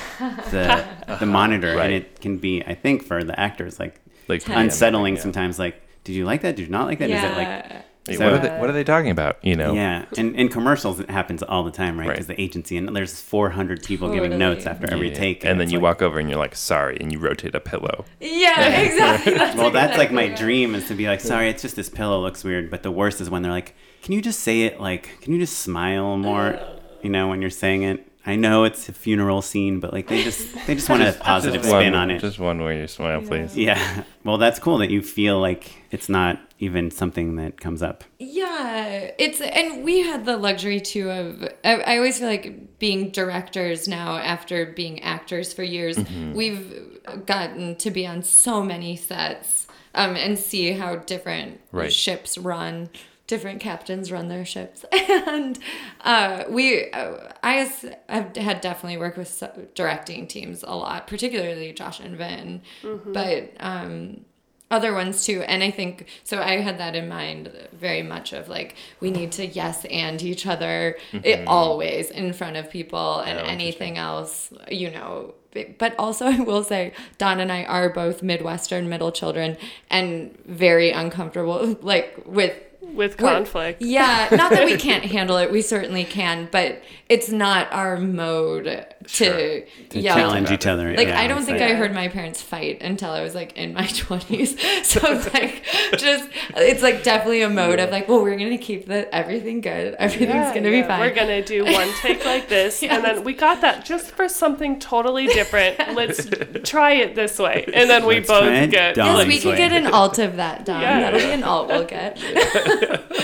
the, the monitor, Right. and it can be, I think, for the actors like Like unsettling yeah. sometimes. Like, did you like that? Did you not like that? Is it like Yeah. So- what, are they, what are they talking about? You know, yeah, and in commercials it happens all the time, right? Right. Because the agency and there's 400 people giving notes after every take, and then you like, walk over and you're like, sorry, and you rotate a pillow. Yeah, exactly. That's Well, that's like my right. dream is to be like, sorry, it's just this pillow looks weird. But the worst is when they're like, can you just say it like, can you just smile more? You know, when you're saying it. I know it's a funeral scene, but like they just they just want a positive Just spin one, on it. Just one where you smile, please. yeah. Well, that's cool that you feel like it's not even something that comes up. Yeah, it's and we had the luxury too of. I, I always feel like being directors now after being actors for years, Mm-hmm. we've gotten to be on so many sets um, and see how different Right. ships run. Different captains run their ships, and uh, we. Uh, I I've had definitely worked with directing teams a lot, particularly Josh and Vin, but um, other ones too. And i think so i had that in mind very much of like we need to yes and each other it always in front of people and Oh, anything else you know. But also i will say Dawn and i are both midwestern middle children and very uncomfortable like with with we're- conflict. yeah, not that we can't handle it. We certainly can, but it's not our mode to, To yell. challenge each other. Like yeah, I don't think like- I heard my parents fight until I was like in my twenties. So it's like just it's like definitely a mode of like, well, we're gonna keep the everything good. Everything's Yeah, gonna yeah. be fine. We're gonna do one take like this, and then we got that just for something totally different. Let's try it this way, and then we Let's both get. done. Yes, we can way. get an alt of that done. Yeah. That'll be an alt we'll get.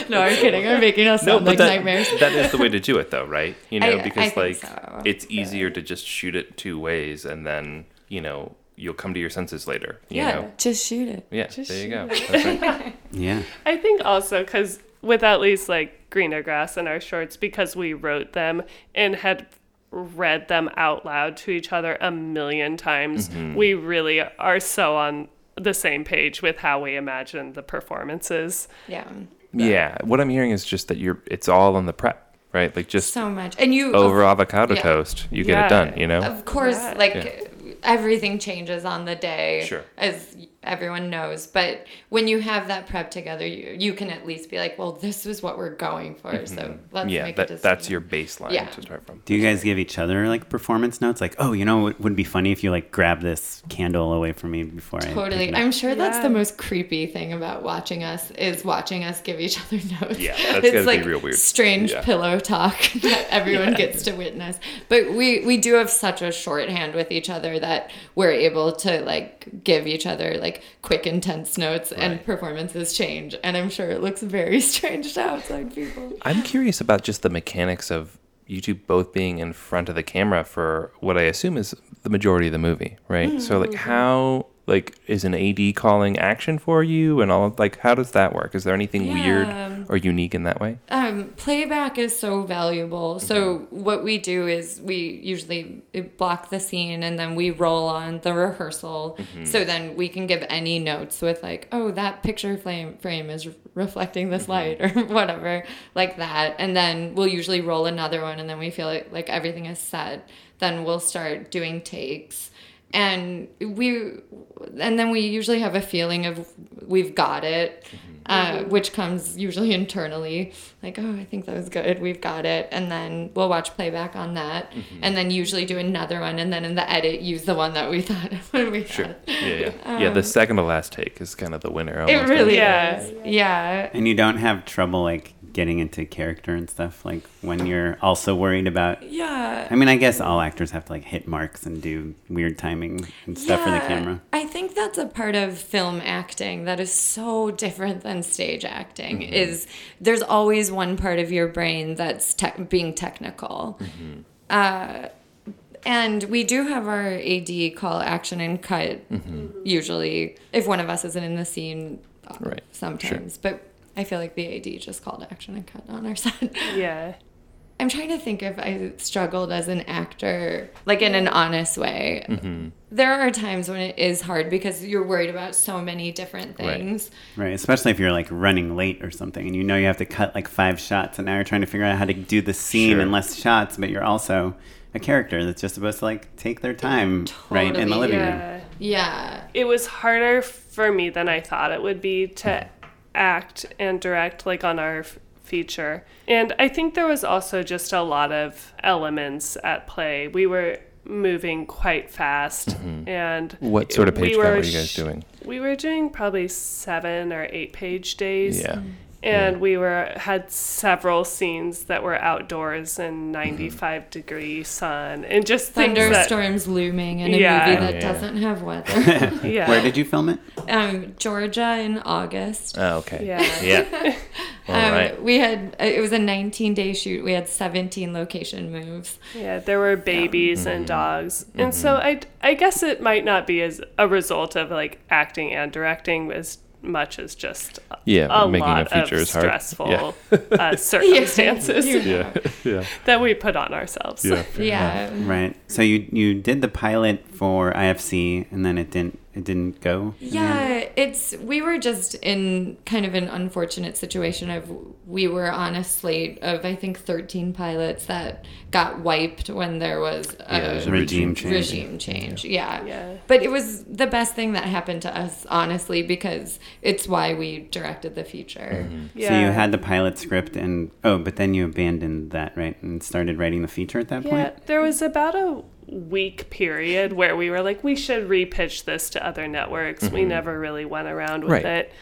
no, I'm kidding. I'm making us No, sound but like that, nightmares. that is the way to do it, though, right? You know, I- I because think like so. it's easier to just shoot it two ways, and then you know you'll come to your senses later. You yeah, know? just shoot it. yeah. Just there you go. shoot right. Yeah. I think also because with at least like greener grass in our shorts, because we wrote them and had read them out loud to each other a million times, Mm-hmm. we really are so on the same page with how we imagine the performances. Yeah. yeah. What I'm hearing is just that you're. It's all in the prep, right? Like just So much. And you over avocado yeah. toast, you get Yeah. it done. You know. Of course, Yeah. like Yeah. everything changes on the day, Sure. as everyone knows. But when you have that prep together, you you can at least be like, well, this is what we're going for. So let's Mm-hmm. yeah. make a That, decision. that's your baseline Yeah. to start from. Do you guys give each other like performance notes? Like, oh, you know, it would be funny if you like grab this candle away from me before I. Totally. pick it up. I'm sure that's the most creepy thing about watching us is watching us give each other notes. Yeah, that's it's gotta be like real weird. strange Yeah. pillow talk that everyone gets to witness. But we we do have such a shorthand with each other that we're able to like give each other like quick intense notes and performances change. And I'm sure it looks very strange to outside people. I'm curious about just the mechanics of you two both being in front of the camera for what I assume is the majority of the movie, right? So like mm-hmm. how like is an AD calling action for you and all like how does that work? Is there anything Yeah. weird um, or unique in that way? Um, playback is so valuable. So what we do is we usually block the scene and then we roll on the rehearsal. Mm-hmm. So then we can give any notes with like, oh, that picture frame frame is reflecting this mm-hmm. light or whatever like that. And then we'll usually roll another one and then we feel like, like everything is set. Then we'll start doing takes and we and then we usually have a feeling of we've got it uh, which comes usually internally like oh i think that was good we've got it and then we'll watch playback on that and then usually do another one and then in the edit use the one that we thought when we Sure. got it. Yeah, yeah. yeah, the second to last take is kind of the winner. Um, it almost, really Yeah. is yeah And you don't have trouble like getting into character and stuff like when you're also worried about. yeah I mean, I guess all actors have to like hit marks and do weird timing and stuff for the Yeah, camera. I think that's a part of film acting that is so different than stage acting. Mm-hmm. Is there's always one part of your brain that's tech being technical. Mm-hmm. Uh, and we do have our AD call action and cut Mm-hmm. usually if one of us isn't in the scene. Right, Sometimes, but I feel like the AD just called action and cut on our set. Yeah. I'm trying to think if I struggled as an actor, like in an honest way. Mm-hmm. There are times when it is hard because you're worried about so many different things. Right, especially if you're like running late or something, and you know you have to cut like five shots, and now you're trying to figure out how to do the scene Sure. in less shots, but you're also a character that's just supposed to like take their time, right, in the Totally. living room. Yeah. Yeah. It was harder for me than I thought it would be to hmm. Act and direct like on our f- feature. And I think there was also just a lot of elements at play. We were moving quite fast and Mm-hmm. What sort of we page count were were you guys doing? We were doing probably 7 or 8 page days. Yeah. And we were had several scenes that were outdoors in Mm-hmm. 95 degree sun and just Thunderstorms looming in a Yeah. movie that Yeah. doesn't have weather. yeah Where did you film it? um, Georgia in August. Oh, okay. Yeah. Yeah. All Um, right. We had it was a 19 day shoot. We had 17 location moves. Yeah, there were babies Mm-hmm. and dogs. And so I, I guess it might not be as a result of like acting and directing as much as just a, Yeah, a making a lot feature of is hard. stressful Yeah. uh, circumstances Yeah. Yeah. that we put on ourselves. Yeah. Yeah. Right. So you you did the pilot for IFC, and then it didn't it didn't go. in the end? Yeah, it's we were just in kind of an unfortunate situation of we were on a slate of I think 13 pilots that got wiped when there was a Yeah, there's a regime regime change. regime change. Yeah. Yeah. But it was the best thing that happened to us honestly because it's why we directed the feature. Mm-hmm. Yeah. So you had the pilot script, and oh, but then you abandoned that, right, and started writing the feature at that point. Yeah, point. there was about a week period where we were like, we should repitch this to other networks. We mm-hmm. never really went around with Right. it.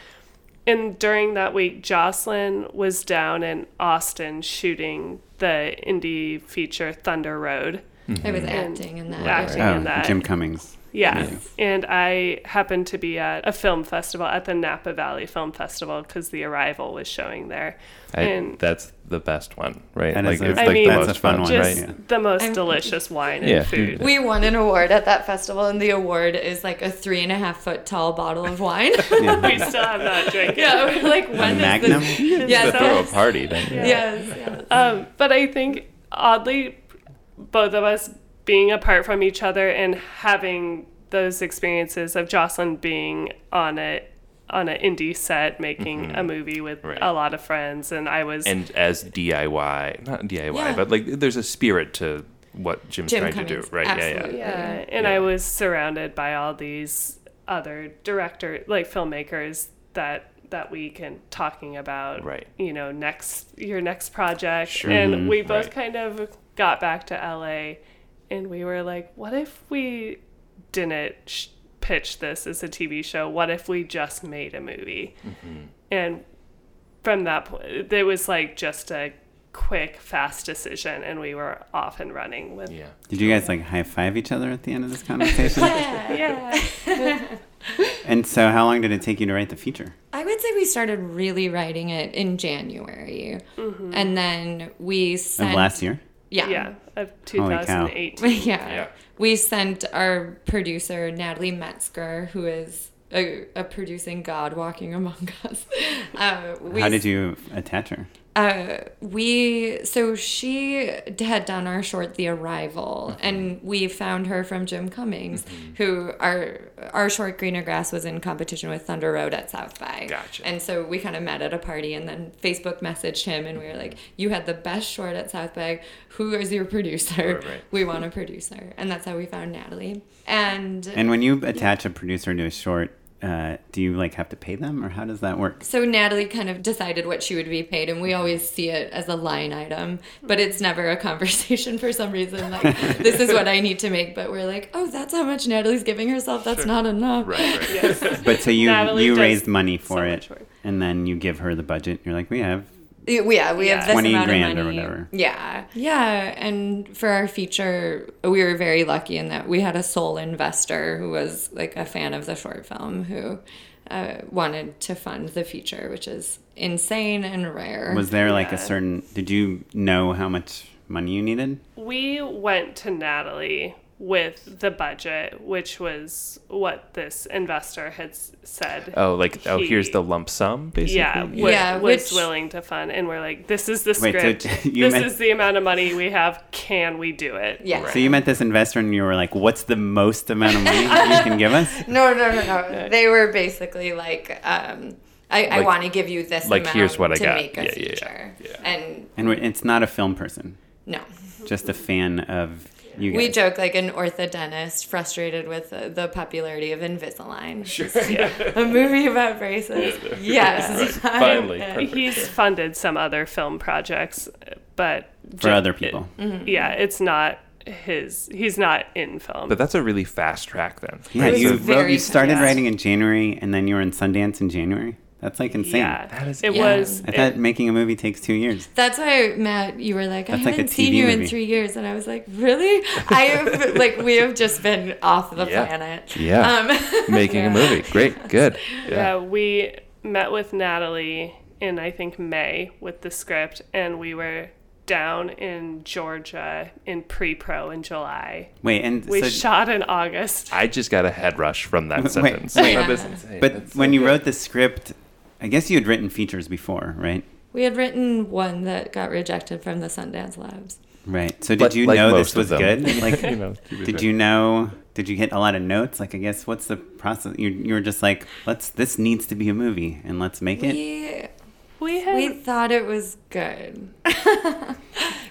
And during that week, Jocelyn was down in Austin shooting the indie feature Thunder Road. I was mm-hmm. acting in that. Acting. Oh, in that. Jim Cummings. Yeah. And I happened to be at a film festival at the Napa Valley Film Festival because The Arrival was showing there. I, and that's the best one, right? That is a- it's I like mean, the most fun fun, one, just right? Yeah. the most I'm- delicious wine and food. We won an award at that festival, and the award is like a three and a half foot tall bottle of wine. we still have not drank it. yeah, we're like when is Magnum. this? To Yes, throw a yes, party then. yes, yes. Um, but I think oddly, both of us being apart from each other and having those experiences of Jocelyn being on a on an indie set making a movie with Mm-hmm. Right. a lot of friends, and I was And as DIY, not DIY, Yeah. but like there's a spirit to what Jim's Jim trying to do, right? absolutely. Yeah, yeah, and Yeah. I was surrounded by all these other director like filmmakers that that week and talking about Right. you know next your next project Sure. and we both Right. kind of got back to LA and we were like what if we didn't sh- pitch this as a TV show what if we just made a movie Mm-hmm. and from that point it was like just a quick fast decision and we were off and running with yeah. Yeah. Did you guys like high five each other at the end of this conversation? Yeah. yeah and so, how long did it take you to write the feature? I would say we started really writing it in January, and then we Of sent last year? Yeah. yeah of Holy cow. 2018 yeah. Yeah. We sent our producer, Natalie Metzger, who is a, a producing god walking among us. Uh, we, How did you attach her? Uh, we so she had done our short The Arrival, Mm-hmm. and we found her from Jim Cummings, who our our short Greener Grass was in competition with Thunder Road at South by. Gotcha. And so we kind of met at a party, and then Facebook messaged him, and we were like, "You had the best short at South by. Who is your producer? Right, right. We want a producer." And that's how we found Natalie. And And when you attach a producer to a short, uh, do you like have to pay them, or how does that work? So Natalie kind of decided what she would be paid, and we always see it as a line item, but it's never a conversation for some reason. Like this is what I need to make, but we're like, oh, that's how much Natalie's giving herself. That's not enough. Right, right. yes But so you Natalie you raised money for much it, and then you give her the budget. You're like, we have Yeah, we have Yeah. this 20 amount grand or of money. whatever. Yeah, yeah. And for our feature, we were very lucky in that we had a sole investor who was like a fan of the short film who uh, wanted to fund the feature, which is insane and rare. Was there like Yeah. a certain? Did you know how much money you needed? we went to Natalie with the budget, which was what this investor had said. Oh, like oh, here's the lump sum, basically. yeah, wa- Yeah, was which- willing to fund, and we're like, this is the Wait, so script. you this meant- is the amount of money we have. Can we do it? Yeah. So you met this investor and you were like, what's the most amount of money you can give us? No, no, no, no. They were basically like, um, I, I Like- want to give you this like, amount here's what I to got. make a Yeah, yeah, yeah. feature. Yeah. And And it's not a film person, no. just a fan of you guys. We joke like an orthodontist frustrated with uh, the popularity of Invisalign. Sure. a movie about braces. Yes. Finally. Perfect. He's funded some other film projects, but for ju- other people. yeah, it's not his. He's not in film. But that's a really fast track then. Yeah, you wrote, you started fast. writing in January and then you were in Sundance in January. That's like insane. yeah, That is- it Yeah. was. I it- thought making a movie takes two years. That's why Matt, you were like, I That's like haven't seen you movie. in three years, and I was like, really? I have like we have just been off the Yeah. planet. Yeah. Um, Making a movie. Great. Good. Yeah, we met with Natalie in I think May with the script, and we were down in Georgia in pre-pro in July. Wait, and We so, shot in August. I just got a head rush from that Wait, sentence. wait. That is insane. but That's when so you good. wrote the script, I guess you had written features before, right? we had written one that got rejected from the Sundance Labs. Right. So did Like- you like know this was them. good? Like, You know, to did fair. you know? Did you get a lot of notes? Like, I guess what's the process? You you were just like, let's. This needs to be a movie, and let's make it. We We had we thought it was good.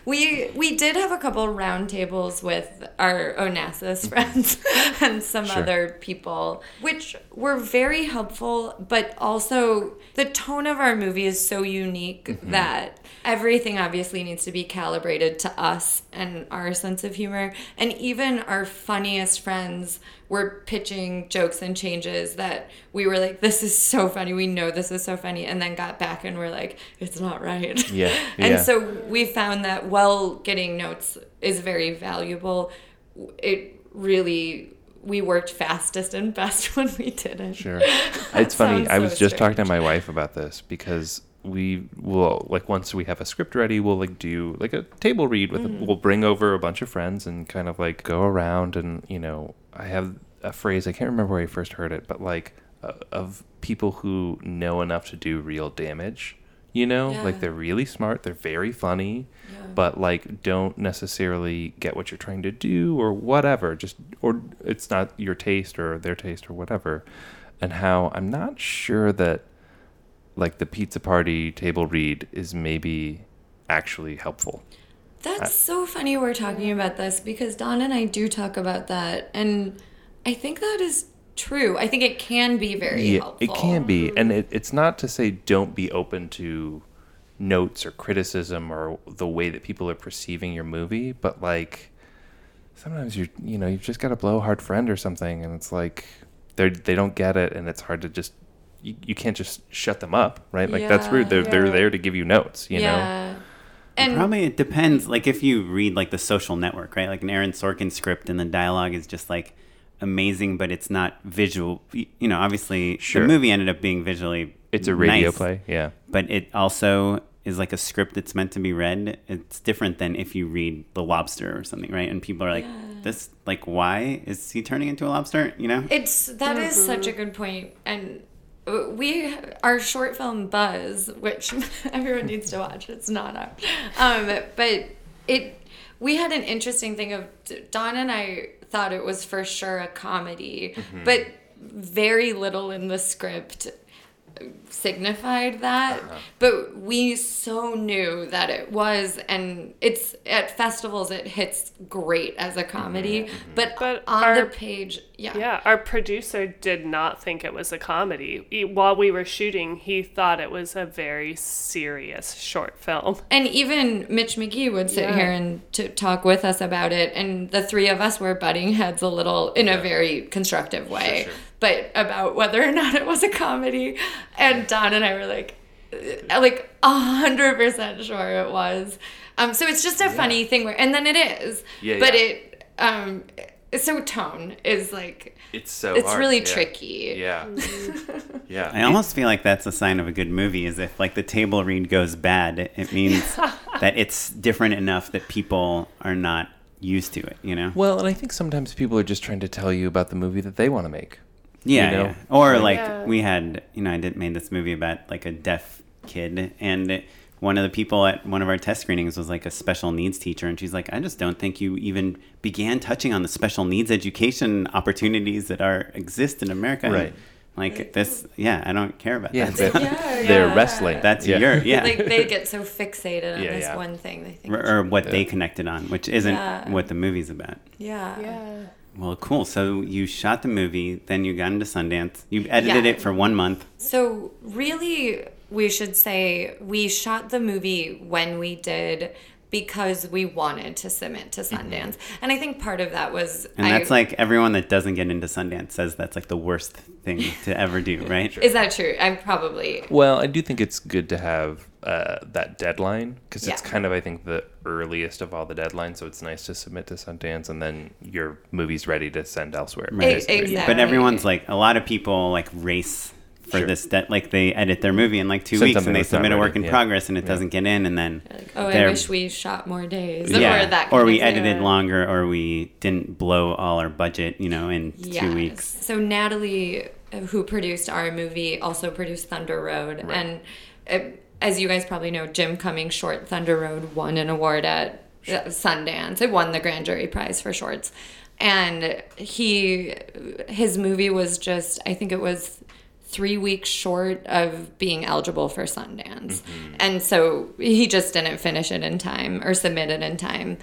we we did have a couple roundtables with our Onassis friends and some Sure. other people, which were very helpful. But also, the tone of our movie is so unique mm-hmm. that everything obviously needs to be calibrated to us and our sense of humor. And even our funniest friends were pitching jokes and changes that we were like, "This is so funny. We know this is so funny," and then got back and we're like, "It's not right." Yeah, and yeah. so we found that while getting notes is very valuable, it really we worked fastest and best when we did it. Sure. It's funny. I so was just talking to my wife about this because we will like once we have a script ready, we'll like do like a table read with. Mm-hmm. we'll bring over a bunch of friends and kind of like go around and you know I have a phrase I can't remember where I first heard it, but like uh, of people who know enough to do real damage. You know, Yeah. like they're really smart, they're very funny, Yeah. but like don't necessarily get what you're trying to do or whatever just or it's not your taste or their taste or whatever and how i'm not sure that like the pizza party table read is maybe actually helpful That's so funny we're talking about this because Dawn and I do talk about that, and I think that is true. I think it can be very helpful. it can be mm-hmm. and it, it's not to say don't be open to notes or criticism or the way that people are perceiving your movie but like sometimes you you know you've just got a blowhard friend or something and it's like they they don't get it and it's hard to just you, you can't just shut them up right like that's rude they're, they're there to give you notes you know yeah. And Probably it depends. Like if you read like the Social Network, right? Like an Aaron Sorkin script, and the dialogue is just like amazing, but it's not visual. You know, obviously Sure. the movie ended up being visually. it's a radio nice, play yeah but it also is like a script that's meant to be read. It's different than if you read The Lobster or something, right? And people are like, "This, like, why is he turning into a lobster?" You know? It's that mm-hmm. is such a good point, and we our short film Buzz, which everyone needs to watch. It's not out, um, but it we had an interesting thing of Dawn and I thought it was for sure a comedy, mm-hmm. but very little in the script signified that. Uh-huh. But we so knew that it was and it's at festivals it hits great as a comedy mm-hmm. Mm-hmm. but, But on our- the page yeah Yeah, our producer did not think it was a comedy. He- while we were shooting, he thought it was a very serious short film. and even Mitch McGee would sit Yeah. here and to talk with us about it, and the three of us were butting heads a little in a very constructive way, but about whether or not it was a comedy. And Dawn and I were like, uh, like a hundred percent sure it was. Um, so it's just a funny thing where, and then it is, Yeah, but yeah. it, um, so tone is like it's so it's hard, really yeah. tricky. yeah mm. yeah I almost feel like that's a sign of a good movie. Is if like the table read goes bad, it, it means that it's different enough that people are not used to it, you know? Well, and I think sometimes people are just trying to tell you about the movie that they want to make. Yeah, you know? yeah. Or like Yeah. we had, you know, I did made this movie about like a deaf kid, and one of the people at one of our test screenings was like a special needs teacher, and she's like, I just don't think you even began touching on the special needs education opportunities that are exist in America. Right. Like this, yeah, I don't care about Yeah, that. they're, Yeah, they're yeah. wrestling. That's yeah. your yeah. Like they get so fixated on Yeah, this yeah. one thing. They think. or, or what they connected on, which isn't Yeah. what the movie's about. yeah. Yeah. Well, cool. So you shot the movie, then you got into Sundance. You edited Yeah. it for one month. So, really, we should say we shot the movie when we did because we wanted to submit to Sundance. And I think part of that was. And I- that's like everyone that doesn't get into Sundance says that's like the worst thing to ever do, right? Is that true? I'm probably. Well, I do think it's good to have uh, that deadline because it's kind of, I think, the earliest of all the deadlines. So it's nice to submit to Sundance and then your movie's ready to send elsewhere. Right. Exactly. But everyone's like, a lot of people like race for Sure. this. De- like they edit their movie in like two Send weeks and they submit a work in yeah. progress and it Yeah. doesn't get in, and then Like, oh, I wish we shot more days. yeah, Or that. or we of thing. edited longer, or we didn't blow all our budget, you know, in two weeks. So Natalie, uh, who produced our movie, also produced Thunder Road, Right. and uh, as you guys probably know, Jim Cummings' short Thunder Road won an award at uh, Sundance. It won the grand jury prize for shorts, and he his movie was just I think it was three weeks short of being eligible for Sundance. Mm-hmm. And so he just didn't finish it in time or submit it in time.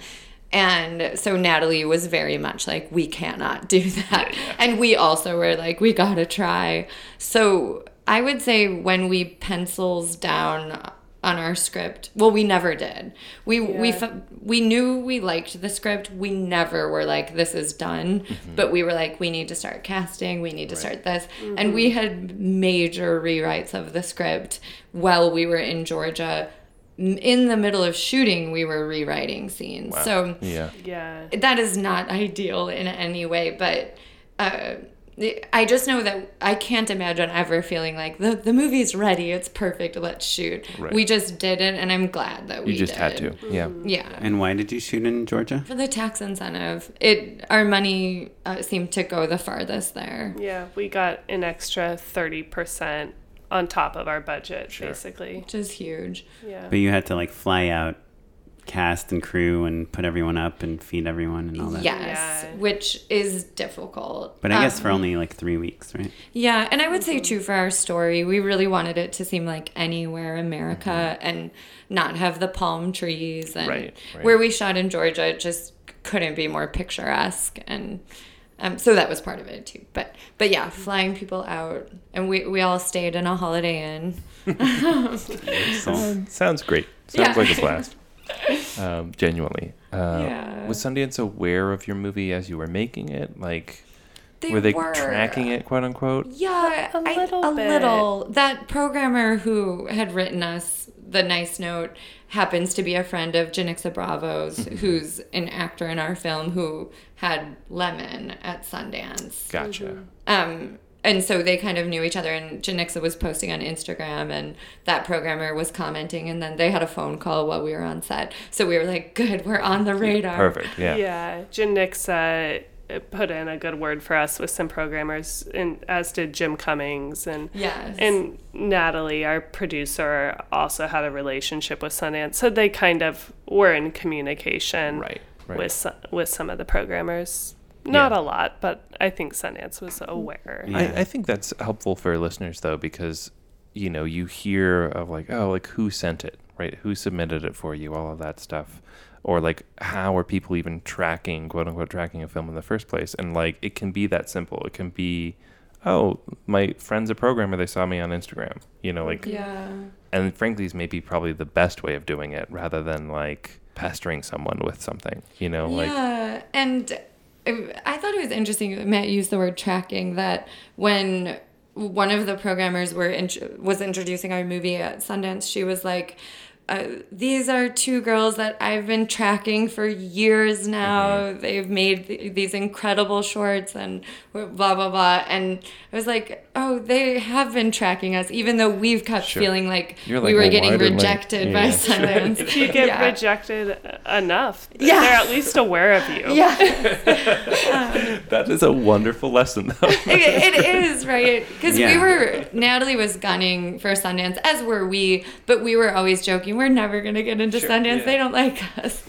And so Natalie was very much like, we cannot do that. And we also were like, we gotta try. So I would say when we pencils down on our script, well, we never did. We we Yeah. fe- we knew we liked the script. We never were like, this is done. But we were like, we need to start casting. We need to start this. And we had major rewrites of the script while we were in Georgia. In the middle of shooting, we were rewriting scenes. So Yeah. Yeah. that is not ideal in any way, but uh, I just know that I can't imagine ever feeling like the, the movie's ready, it's perfect, let's shoot. Right. We just did it, and I'm glad that we You just had did. to. Yeah. Yeah. And why did you shoot in Georgia? For the tax incentive, it our money uh, seemed to go the farthest there. Yeah. We got an extra 30% on top of our budget, basically. Which is huge. Yeah. But you had to like fly out, cast and crew, and put everyone up and feed everyone and all that. Yes, Yeah. which is difficult. But I guess Um, for only like three weeks, right? Yeah, and I would say too for our story, we really wanted it to seem like anywhere America and not have the palm trees and Right, right. where we shot in Georgia it just couldn't be more picturesque and um, so that was part of it too. But but yeah, flying people out and we, we all stayed in a Holiday Inn. So, Sounds great. Sounds Yeah. like a blast. Um, genuinely. Uh, Yeah. Was Sundance aware of your movie as you were making it? Like, They were they tracking it, quote unquote? Yeah, a little a bit. little. That programmer who had written us the nice note happens to be a friend of Janicza Bravo's, Mm-hmm. who's an actor in our film who had Lemon at Sundance. Gotcha. Um, and so they kind of knew each other, and Janicza was posting on Instagram, and that programmer was commenting, and then they had a phone call while we were on set. So we were like, "Good, we're on the radar." Perfect. Yeah. Yeah, Jen Nix uh, put in a good word for us with some programmers, and as did Jim Cummings and Yes. and Natalie, our producer, also had a relationship with Sundance, so they kind of were in communication Right. Right. with with some of the programmers. Not Yeah. a lot, but I think Sundance was aware. Yeah. I, I think that's helpful for listeners though, because you know you hear of like oh like who sent it right who submitted it for you all of that stuff or like how are people even tracking quote unquote tracking a film in the first place and like it can be that simple it can be oh my friend's a programmer they saw me on instagram you know like yeah. and frankly is maybe probably the best way of doing it rather than like pestering someone with something you know like Yeah, and I thought it was interesting. Matt used the word tracking. That when one of the programmers were was introducing our movie at Sundance, she was like, uh, these are two girls that I've been tracking for years now. Mm-hmm. They've made th- these incredible shorts and blah, blah, blah. And I was like, oh, they have been tracking us, even though we've kept Sure. feeling like, You're we were well, getting why didn't I- rejected by Yeah. Sundance. If you get Yeah. rejected enough, Yeah. they're at least aware of you. Yeah, That is a wonderful lesson, though. it, it is right because we were Natalie was gunning for Sundance, as were we, but we were always joking we're never gonna get into Sundance. yeah. They don't like us.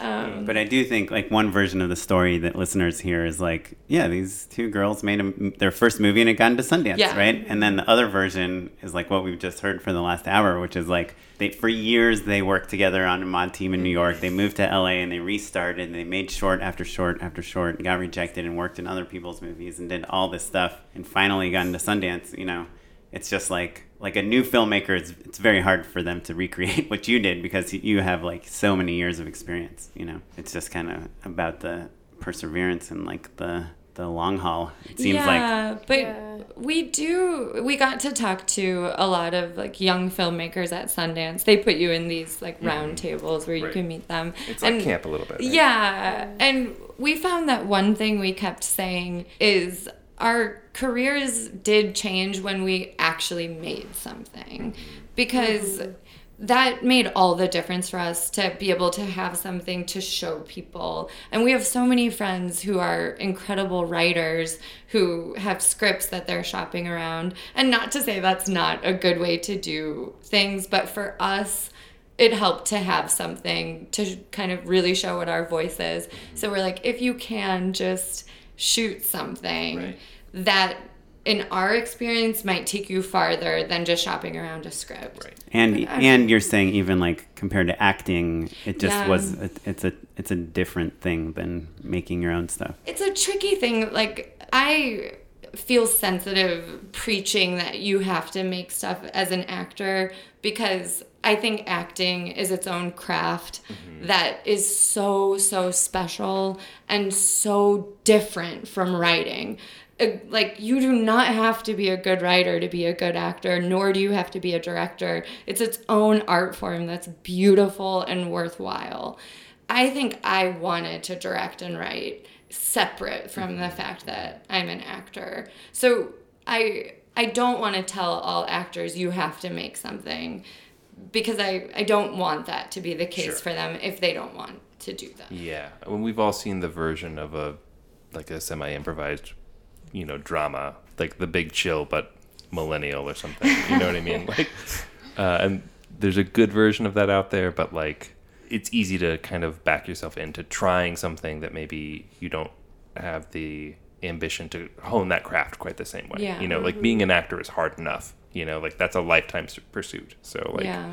Um, But I do think like one version of the story that listeners hear is like, yeah, these two girls made a, their first movie and it got into Sundance, Yeah. right? And then the other version is like what we've just heard for the last hour, which is like they for years they worked together on a Maude team in New York. They moved to LA and they restarted. And they made short after short after short, and got rejected and worked in other people's movies and did all this stuff and finally got into Sundance. You know, it's just like like a new filmmaker. It's it's very hard for them to recreate what you did because you have like so many years of experience. You know, it's just kind of about the perseverance and like the the long haul. It seems like yeah, but we do. We got to talk to a lot of like young filmmakers at Sundance. They put you in these like mm-hmm. round tables where you Right. can meet them. It's like camp a little bit. right? Yeah, and we found that one thing we kept saying is our careers did change when we actually made something because mm-hmm. that made all the difference for us to be able to have something to show people. And we have so many friends who are incredible writers who have scripts that they're shopping around. And not to say that's not a good way to do things, but for us, it helped to have something to kind of really show what our voice is. So we're like, if you can just shoot something Right. that in our experience might take you farther than just shopping around a script. Right. and and you're saying even like compared to acting, it just Yeah. was a, it's a it's a different thing than making your own stuff. It's a tricky thing. Like, I feel sensitive preaching that you have to make stuff as an actor because I think acting is its own craft that is so, so special and so different from writing. Uh, Like, you do not have to be a good writer to be a good actor, nor do you have to be a director. It's its own art form that's beautiful and worthwhile. I think I wanted to direct and write separate from the fact that I'm an actor. So I I don't want to tell all actors you have to make something because I, I don't want that to be the case Sure. for them if they don't want to do that. Yeah, when we've all seen the version of a like a semi-improvised, you know, drama, like The Big Chill, but millennial or something. You know what I mean? Like, uh, and there's a good version of that out there, but like, it's easy to kind of back yourself into trying something that maybe you don't have the ambition to hone that craft quite the same way. Yeah. You know, like being an actor is hard enough. You know, like that's a lifetime pursuit. So like, yeah.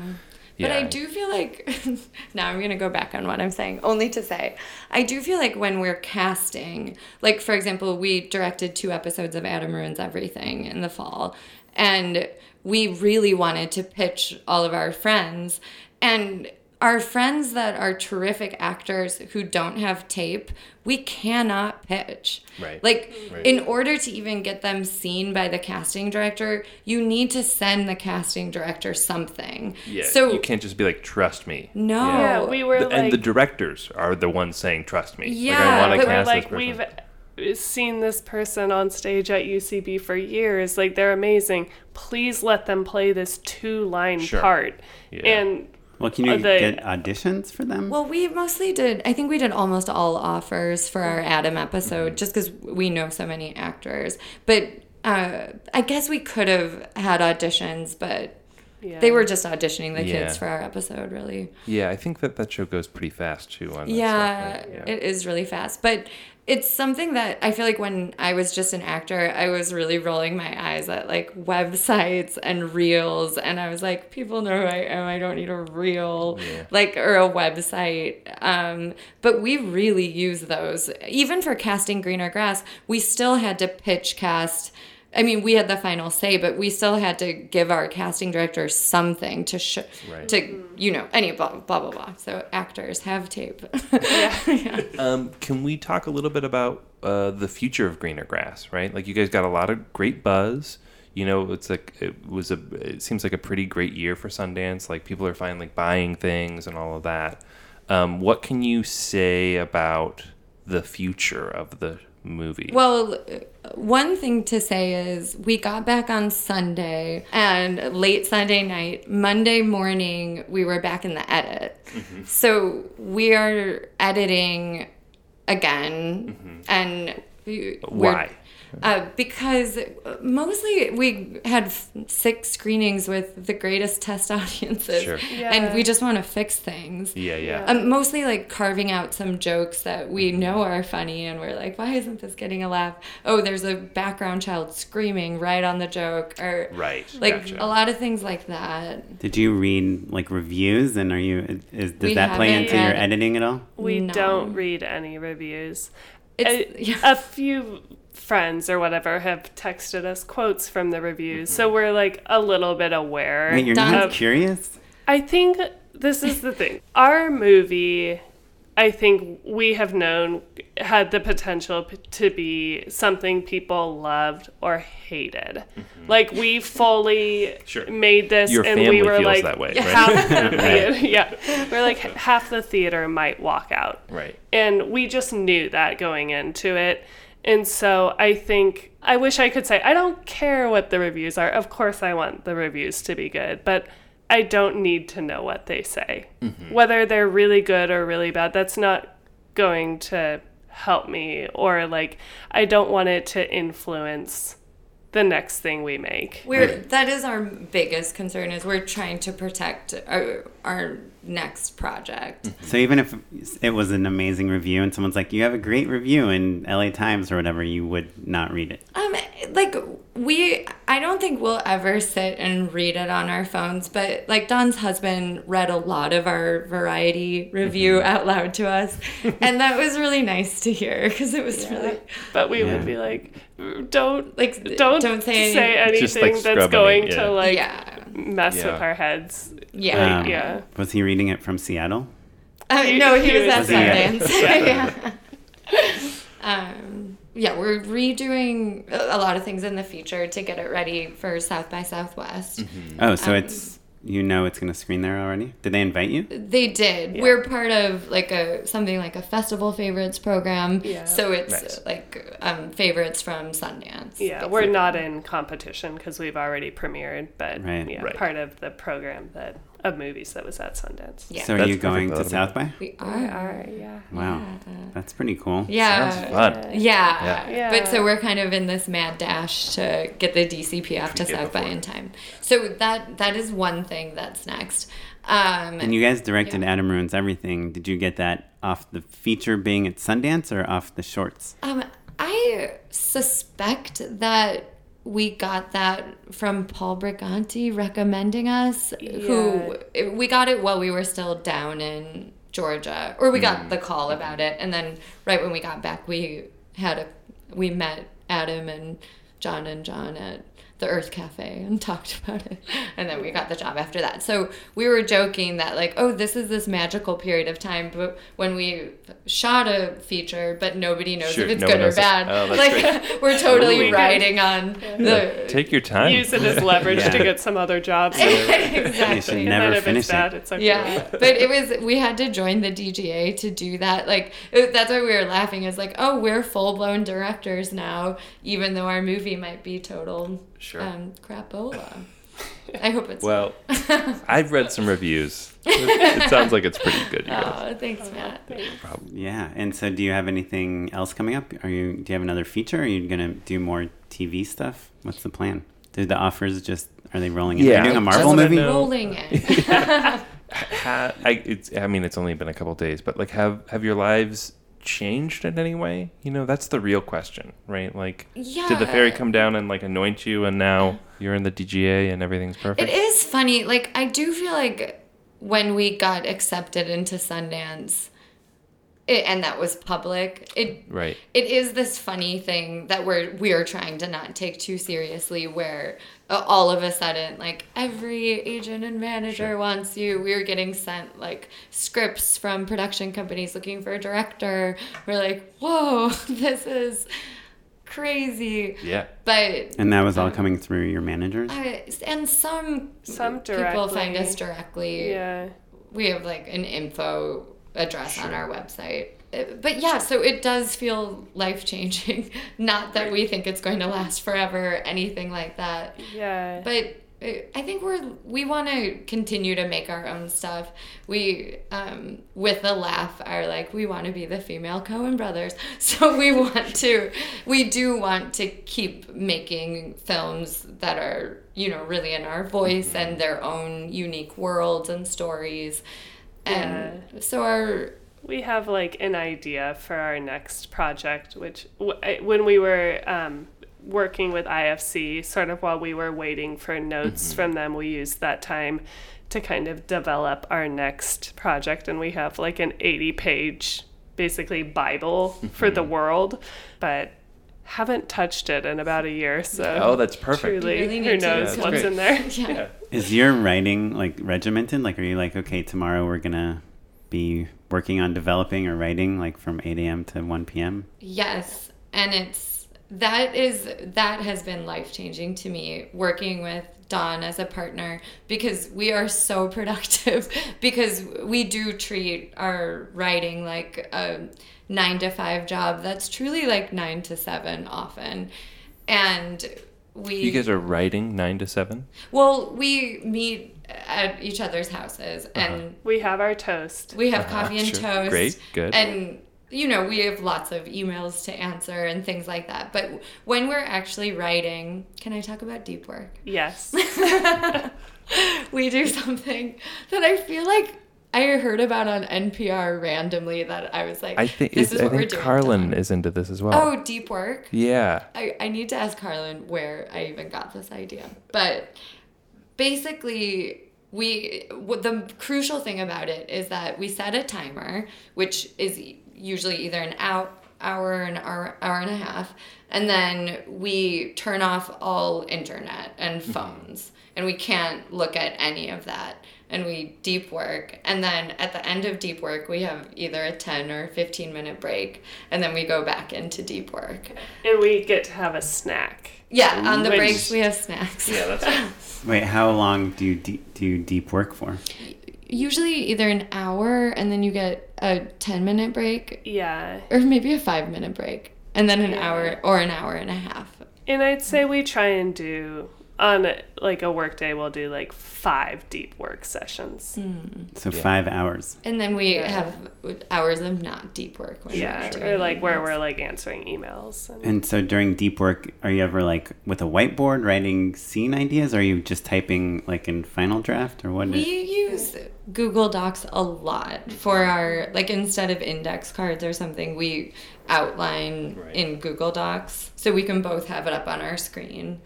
But I do feel like now I'm gonna go back on what I'm saying, only to say I do feel like when we're casting, like for example, we directed two episodes of Adam Ruins Everything in the fall, and we really wanted to pitch all of our friends, and our friends that are terrific actors who don't have tape, we cannot pitch. Right. Like Right. in order to even get them seen by the casting director, you need to send the casting director something. yeah. So you can't just be like, trust me. no. Yeah, we were The- like, and the directors are the ones saying, "Trust me." Yeah, like, I want to but- we're cast like this person. we've seen this person on stage at UCB for years. Like they're amazing. Please let them play this two line Sure. part. Yeah. And Well, can you Are they- get auditions for them? Well, we mostly did. I think we did almost all offers for our Adam episode, just because we know so many actors. But uh, I guess we could have had auditions, but yeah. they were just auditioning the Yeah. kids for our episode, really. Yeah, I think that that show goes pretty fast too. On that Yeah, it is really fast. But it's something that I feel like when I was just an actor, I was really rolling my eyes at like websites and reels. And I was like, people know who I am. I don't need a reel, Yeah. like, or a website. Um, but we really use those. Even for casting Greener Grass, we still had to pitch cast. I mean, we had the final say, but we still had to give our casting director something to show, Right. to you know, any blah blah blah blah. So actors have tape. Um, can we talk a little bit about uh, the future of greener grass? Right, like you guys got a lot of great buzz. You know, it's like it was a. It seems like a pretty great year for Sundance. Like people are finally buying things and all of that. Um, what can you say about the future of the movie? Well, one thing to say is we got back on Sunday and late Sunday night, Monday morning, we were back in the edit. Mm-hmm. So we are editing again and Mm-hmm. Why? Uh, because mostly we had f- six screenings with the greatest test audiences, Sure. Yeah. and we just want to fix things. yeah, yeah. Um, mostly like carving out some jokes that we know are funny, and we're like, why isn't this getting a laugh? Oh, there's a background child screaming right on the joke, or Right. like gotcha. a lot of things like that. Did you read like reviews and are you is does We that play haven't into your editing at all? We No. don't read any reviews. It's a, yeah. a few friends or whatever have texted us quotes from the reviews, so mm-hmm. we're like a little bit aware. Wait, you're not of- curious? I think this is the thing. Our movie, I think we have known had the potential p- to be something people loved or hated. Like we fully Mm-hmm. Sure. made this, Your and we were like that way, half the theater, yeah, we're like half the theater might walk out. right. And we just knew that going into it. And so I think I wish I could say I don't care what the reviews are. Of course I want the reviews to be good, but I don't need to know what they say. Whether they're really good or really bad, that's not going to help me or like I don't want it to influence the next thing we make. We're that is our biggest concern is we're trying to protect our, our next project. So even if it was an amazing review and someone's like, "You have a great review in LA Times or whatever," you would not read it. Um, like we, I don't think we'll ever sit and read it on our phones. But like Dawn's husband read a lot of our variety review Mm-hmm. out loud to us, and that was really nice to hear because it was really But we Yeah. would be like don't Like, don't don't say- say anything Just, like, that's going it, yeah. to like yeah, mess Yeah. with our heads. yeah. Like, yeah. Was he reading it from Seattle? Uh, He- no, he, he was, was- at Was Sundance. yeah. um, yeah, we're redoing a a lot of things in the future to get it ready for South by Southwest. Mm-hmm. Oh, so Um, it's you know it's going to screen there already. Did they invite you? They did. Yeah. We're part of like a something like a festival favorites program. Yeah. So it's Nice. like um, favorites from Sundance. Yeah, we're not in competition because we've already premiered, but Right. yeah, Right. part of the program that of movies that was at Sundance. Yeah. So are That's you going to South by? We We are. are, yeah. Wow, that's pretty cool. Yeah. Sounds fun. Yeah. Yeah. Yeah. But so we're kind of in this mad dash to get the DCPF to South by in time. So that that is one thing that's next. Um, And you guys directed Yeah. Adam Ruins Everything. Did you get that off the feature being at Sundance or off the shorts? Um, I suspect that we got that from Paul Briganti recommending us. Who we got it while we were still down in Georgia, or we got mm. the call about it, and then right when we got back, we had a we met Adam and John and John at the Earth Cafe and talked about it. And then we got the job after that. So we were joking that, like, oh, this is this magical period of time but when we shot a feature, but nobody knows Sure, if it's no good or bad. Oh, like, we're totally We could- riding on the. Take your time. Use it as leverage to get some other jobs. exactly. You should never finish it's bad, it's okay. Yeah, but it was we had to join the DGA to do that. Like it- that's why we were laughing. Is like, oh, we're full blown directors now, even though our movie might be total Sure. um, crapola. I hope it's. Well, I've read some reviews. It, it sounds like it's pretty good, you guys. oh, thanks, Matt. Yeah. And so, do you have anything else coming up? Are you? Do you have another feature? Or are you gonna do more TV stuff? What's the plan? Do the offers just are they rolling in? Are Yeah, you doing a Marvel just wanna movie? know- Rolling it. Ha, I, it's, I mean, it's only been a couple days, but like, have have your lives changed in any way? You know, that's the real question, right? Like, did the fairy come down and like anoint you, and now you're in the DGA and everything's perfect? It is funny. Like I do feel like when we got accepted into Sundance, it, and that was public. It Right. it is this funny thing that we're we are trying to not take too seriously where all of a sudden like every agent and manager wants you we were getting sent like scripts from production companies looking for a director we're like whoa this is crazy. Yeah. But And that was all coming through your managers? uh, and some Some people find us directly. Yeah. We have like an info address on our website. But yeah, so it does feel life changing. Not that we think it's going to last forever, anything like that. Yeah. But uh, I think we're we want to continue to make our own stuff. We, um, with a laugh, are like we want to be the female Coen brothers. So we want to, we do want to keep making films that are you know really in our voice and their own unique worlds and stories. And so our we have like an idea for our next project which w- I- when we were um, working with ifc sort of while we were waiting for notes from them we used that time to kind of develop our next project and we have like an 80 page basically bible for the world but haven't touched it in about a year so Oh, that's perfect. truly really who knows Yeah, what's that's in there yeah. Is your writing like regimented? Like, are you like, okay, tomorrow we're gonna be working on developing or writing like from 8 a.m. to 1 p.m.? Yes, and it's that is that has been life changing to me working with Dawn as a partner because we are so productive because we do treat our writing like a nine to five job that's truly like nine to seven often, and we You guys are writing nine to seven. well we meet at each other's houses uh-huh. and we have our toast we have uh-huh. coffee and sure. toast. Great, good. And you know, we have lots of emails to answer and things like that. But when we're actually writing, can I talk about deep work? yes We do something that I feel like I heard about on NPR randomly that I was like, I think this is I what we're doing. Carlin Dawn." is into this as well. Oh, deep work. Yeah. I, I need to ask Carlin where I even got this idea. But basically, we the crucial thing about it is that we set a timer, which is usually either an hour, hour, an hour, hour and a half, and then we turn off all internet and mm-hmm. phones, and we can't look at any of that. And we deep work, and then at the end of deep work, we have either a 10 or 15 minute break, and then we go back into deep work. and we get to have a snack Yeah, on the Which- breaks we have snacks. Yeah, that's right. Wait, how long do you de- do you deep work for? Usually either an hour and then you get a 10 minute break yeah or maybe a 5 minute break and then an Yeah. hour or an hour and a half. And I'd say we try and do on like a work day we'll do like five deep work sessions. Hmm. So five hours. And then we Yeah. have hours of not deep work. When Yeah, we're doing or like where we're like answering emails. And, And so during deep work, are you ever like with a whiteboard writing scene ideas? Or are you just typing like in Final Draft or what? We is- use Google Docs a lot for our like instead of index cards or something, we outline Right. in Google Docs so we can both have it up on our screen.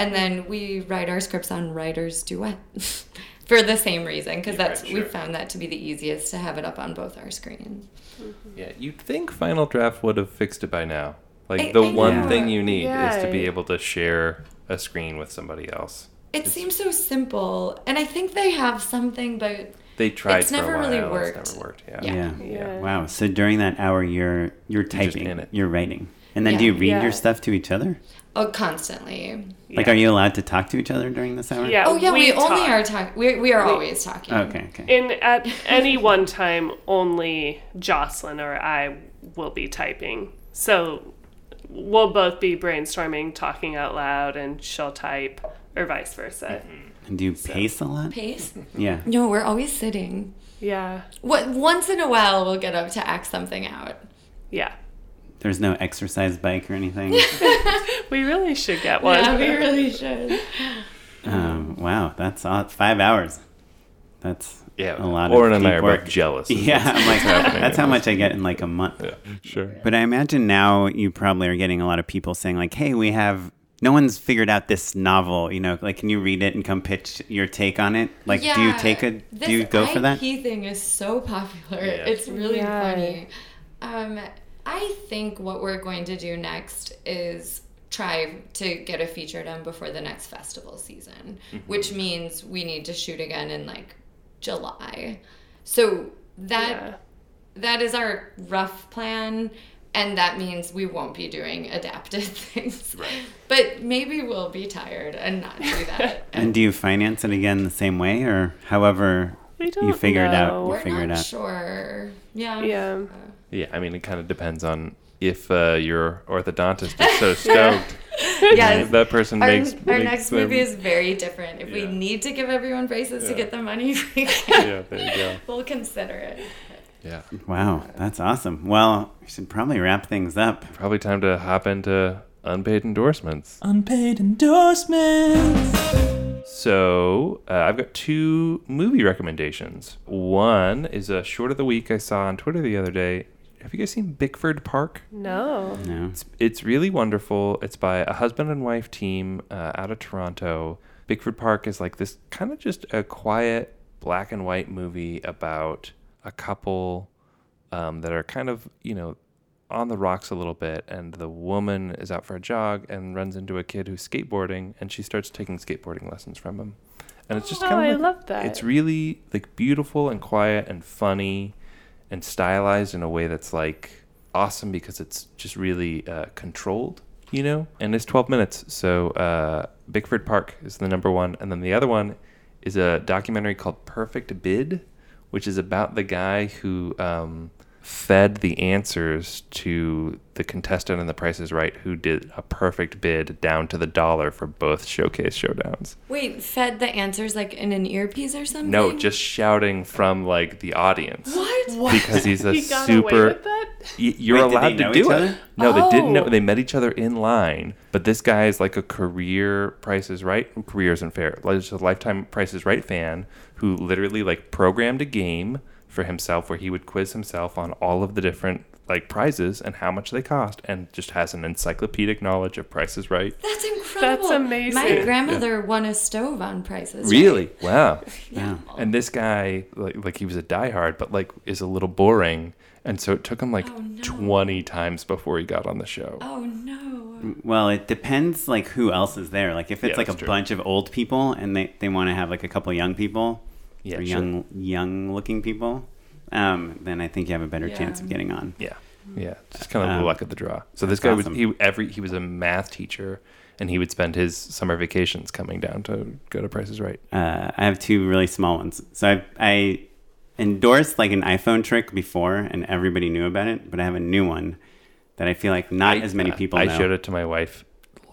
And then we write our scripts on Writer's Duet for the same reason because Yeah, that's right, we found that to be the easiest to have it up on both our screens. Mm-hmm. Yeah, you'd think Final Draft would have fixed it by now. Like I- the I one know. thing you need is to be able to share a screen with somebody else. It seems so simple, and I think they have something, but They tried It's for never a while. really It's worked. never worked. Yeah. yeah. Yeah. Wow. So during that hour, you're you're just typing, in it. you're writing, and then do you read Yeah. your stuff to each other? Oh, constantly. Like, Yeah. are you allowed to talk to each other during this hour? Yeah, Oh yeah, we, only talk. are talking. We, we are We- always talking. Oh, okay. Okay. And at any one time, only Jocelyn or I will be typing. So we'll both be brainstorming, talking out loud, and she'll type, or vice versa. Mm-hmm. And do you pace a lot? Pace? Yeah. No, we're always sitting. Yeah, What once in a while we'll get up to act something out. yeah. There's no exercise bike or anything. We really should get one. Yeah, we really should. um, wow, that's aw- five hours. That's Yeah. a lot Lauren of and I are work. both jealous. Yeah, I'm like that's how much I get in like a month. Yeah, sure. But I imagine now you probably are getting a lot of people saying like, "Hey, we have no one's figured out this novel. You know, like can you read it and come pitch your take on it? Like, do you take a do you go for that? IP thing is so popular. Yeah. It's really Yeah. funny. Um, I think what we're going to do next is try to get a feature done before the next festival season, Mm-hmm. which means we need to shoot again in like July. So that Yeah. that is our rough plan. and that means we won't be doing adapted things. But maybe we'll be tired and not do that. And do you finance it again the same way, or however you don't figure it out? know. You We're figure not it out. sure. Yeah. Yeah. Yeah, I mean, it kind of depends on if uh, your orthodontist is so stoked. Yes. That person Our, makes. our makes next them- movie is very different. If we need to give everyone braces to get the money, we can. Yeah, there you go. We'll consider it. Yeah. Wow, that's awesome. Well, we should probably wrap things up. Probably time to hop into unpaid endorsements. Unpaid endorsements. So uh, I've got two movie recommendations. One is a short of the week I saw on Twitter the other day. Have you guys seen Bickford Park? No. No. It's, it's really wonderful. It's by a husband and wife team uh, out of Toronto. Bickford Park is like this kind of just a quiet black and white movie about a couple um, that are kind of, you know, on the rocks a little bit. And the woman is out for a jog and runs into a kid who's skateboarding and she starts taking skateboarding lessons from him. And it's just Oh, kind of I like, love that. it's really like beautiful and quiet and funny and stylized in a way that's like awesome because it's just really uh, controlled, you know? And it's 12 minutes. So uh, Bickford Park is the number one. And then the other one is a documentary called Perfect Bid, which is about the guy who um, fed the answers to the contestant in The Price is Right who did a perfect bid down to the dollar for both showcase showdowns. Wait, fed the answers like in an earpiece or something? No, just shouting from like the audience. What? Because he's a he got away super. with that? Y- you're Wait, did they allowed know to each do it. other? No, they didn't know. Oh. They met each other in line. But this guy is like a career Price is Right. Career isn't fair. Like just a lifetime Price is Right fan who literally like programmed a game for himself where he would quiz himself on all of the different like prizes and how much they cost, and just has an encyclopedic knowledge of prices Right. That's incredible. That's amazing. My grandmother won a stove on prices. Right? Really? Wow. Yeah. And this guy, like, like he was a diehard, but like is a little boring, and so it took him like Oh, no. twenty times before he got on the show. Oh no. Well, it depends like who else is there. Like if it's Yeah, like a true. bunch of old people and they, they want to have like a couple young people Yeah, or sure. young young looking people, um, then I think you have a better chance of getting on. Yeah, yeah, just kind of the Um, luck of the draw. So this guy awesome. was he every he was a math teacher, and he would spend his summer vacations coming down to go to Prices Right. Uh, I have two really small ones. So I I endorsed like an iPhone trick before, and everybody knew about it. But I have a new one that I feel like not I- as many people I know. showed it to my wife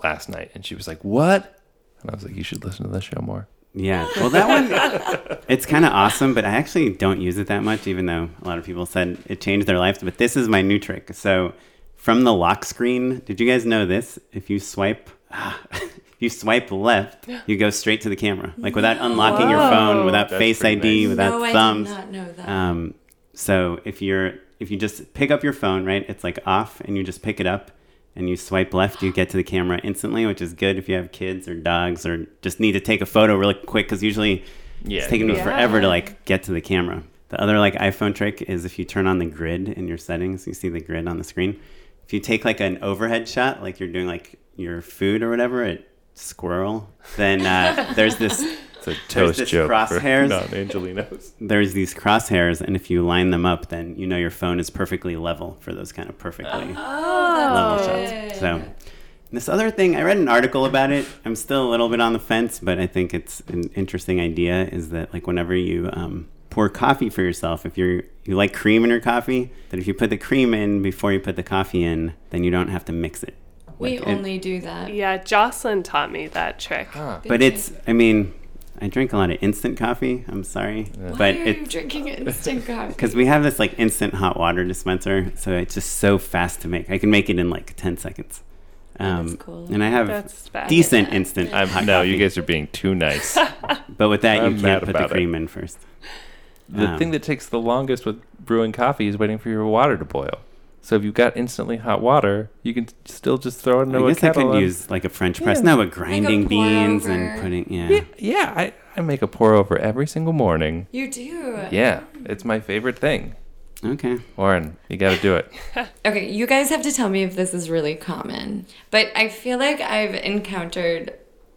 last night, and she was like, "What?" And I was like, "You should listen to the show more." Yeah. Well, that one, it's kind of awesome, but I actually don't use it that much, even though a lot of people said it changed their lives. But this is my new trick. So, from the lock screen, did you guys know this? If you swipe, if you swipe left, you go straight to the camera, like without unlocking your phone, without That's Face ID, nice. without no, thumbs. I did not know that. Um, so if you're if you just pick up your phone, right, it's like off, and you just pick it up, and you swipe left, you get to the camera instantly, which is good if you have kids or dogs or just need to take a photo really quick because usually Yeah, it's taking me Yeah. forever to like get to the camera. The other like iPhone trick is if you turn on the grid in your settings, you see the grid on the screen. If you take like an overhead shot, like you're doing like your food or whatever at Sqirl, then uh, there's this It's a toast this joke crosshairs. non-Angelinos. there's these crosshairs, and if you line them up, then you know your phone is perfectly level for those kind of perfectly oh, level that's shots. So, this other thing, I read an article about it. I'm still a little bit on the fence, but I think it's an interesting idea. Is that like whenever you um, pour coffee for yourself, if you're you like cream in your coffee, that if you put the cream in before you put the coffee in, then you don't have to mix it. we Like, it- only do that. Yeah, Jocelyn taught me that trick. But it's, I mean, I drink a lot of instant coffee. I'm sorry, Why but are it you drinking instant coffee? because we have this like instant hot water dispenser, so it's just so fast to make. I can make it in like ten seconds. Um, That's cool. And I have That's bad. decent instant I'm, hot no, coffee. you guys are being too nice. But with that, I'm you can't put the about it. cream in first. The Um, thing that takes the longest with brewing coffee is waiting for your water to boil. So if you've got instantly hot water, you can still just throw it into I a guess I could use like a French press. Yeah. No, but grinding pour beans over. and putting yeah. yeah, yeah I, I make a pour over every single morning. You do. Yeah, it's my favorite thing. Okay. Oren, you got to do it. Okay, you guys have to tell me if this is really common. But I feel like I've encountered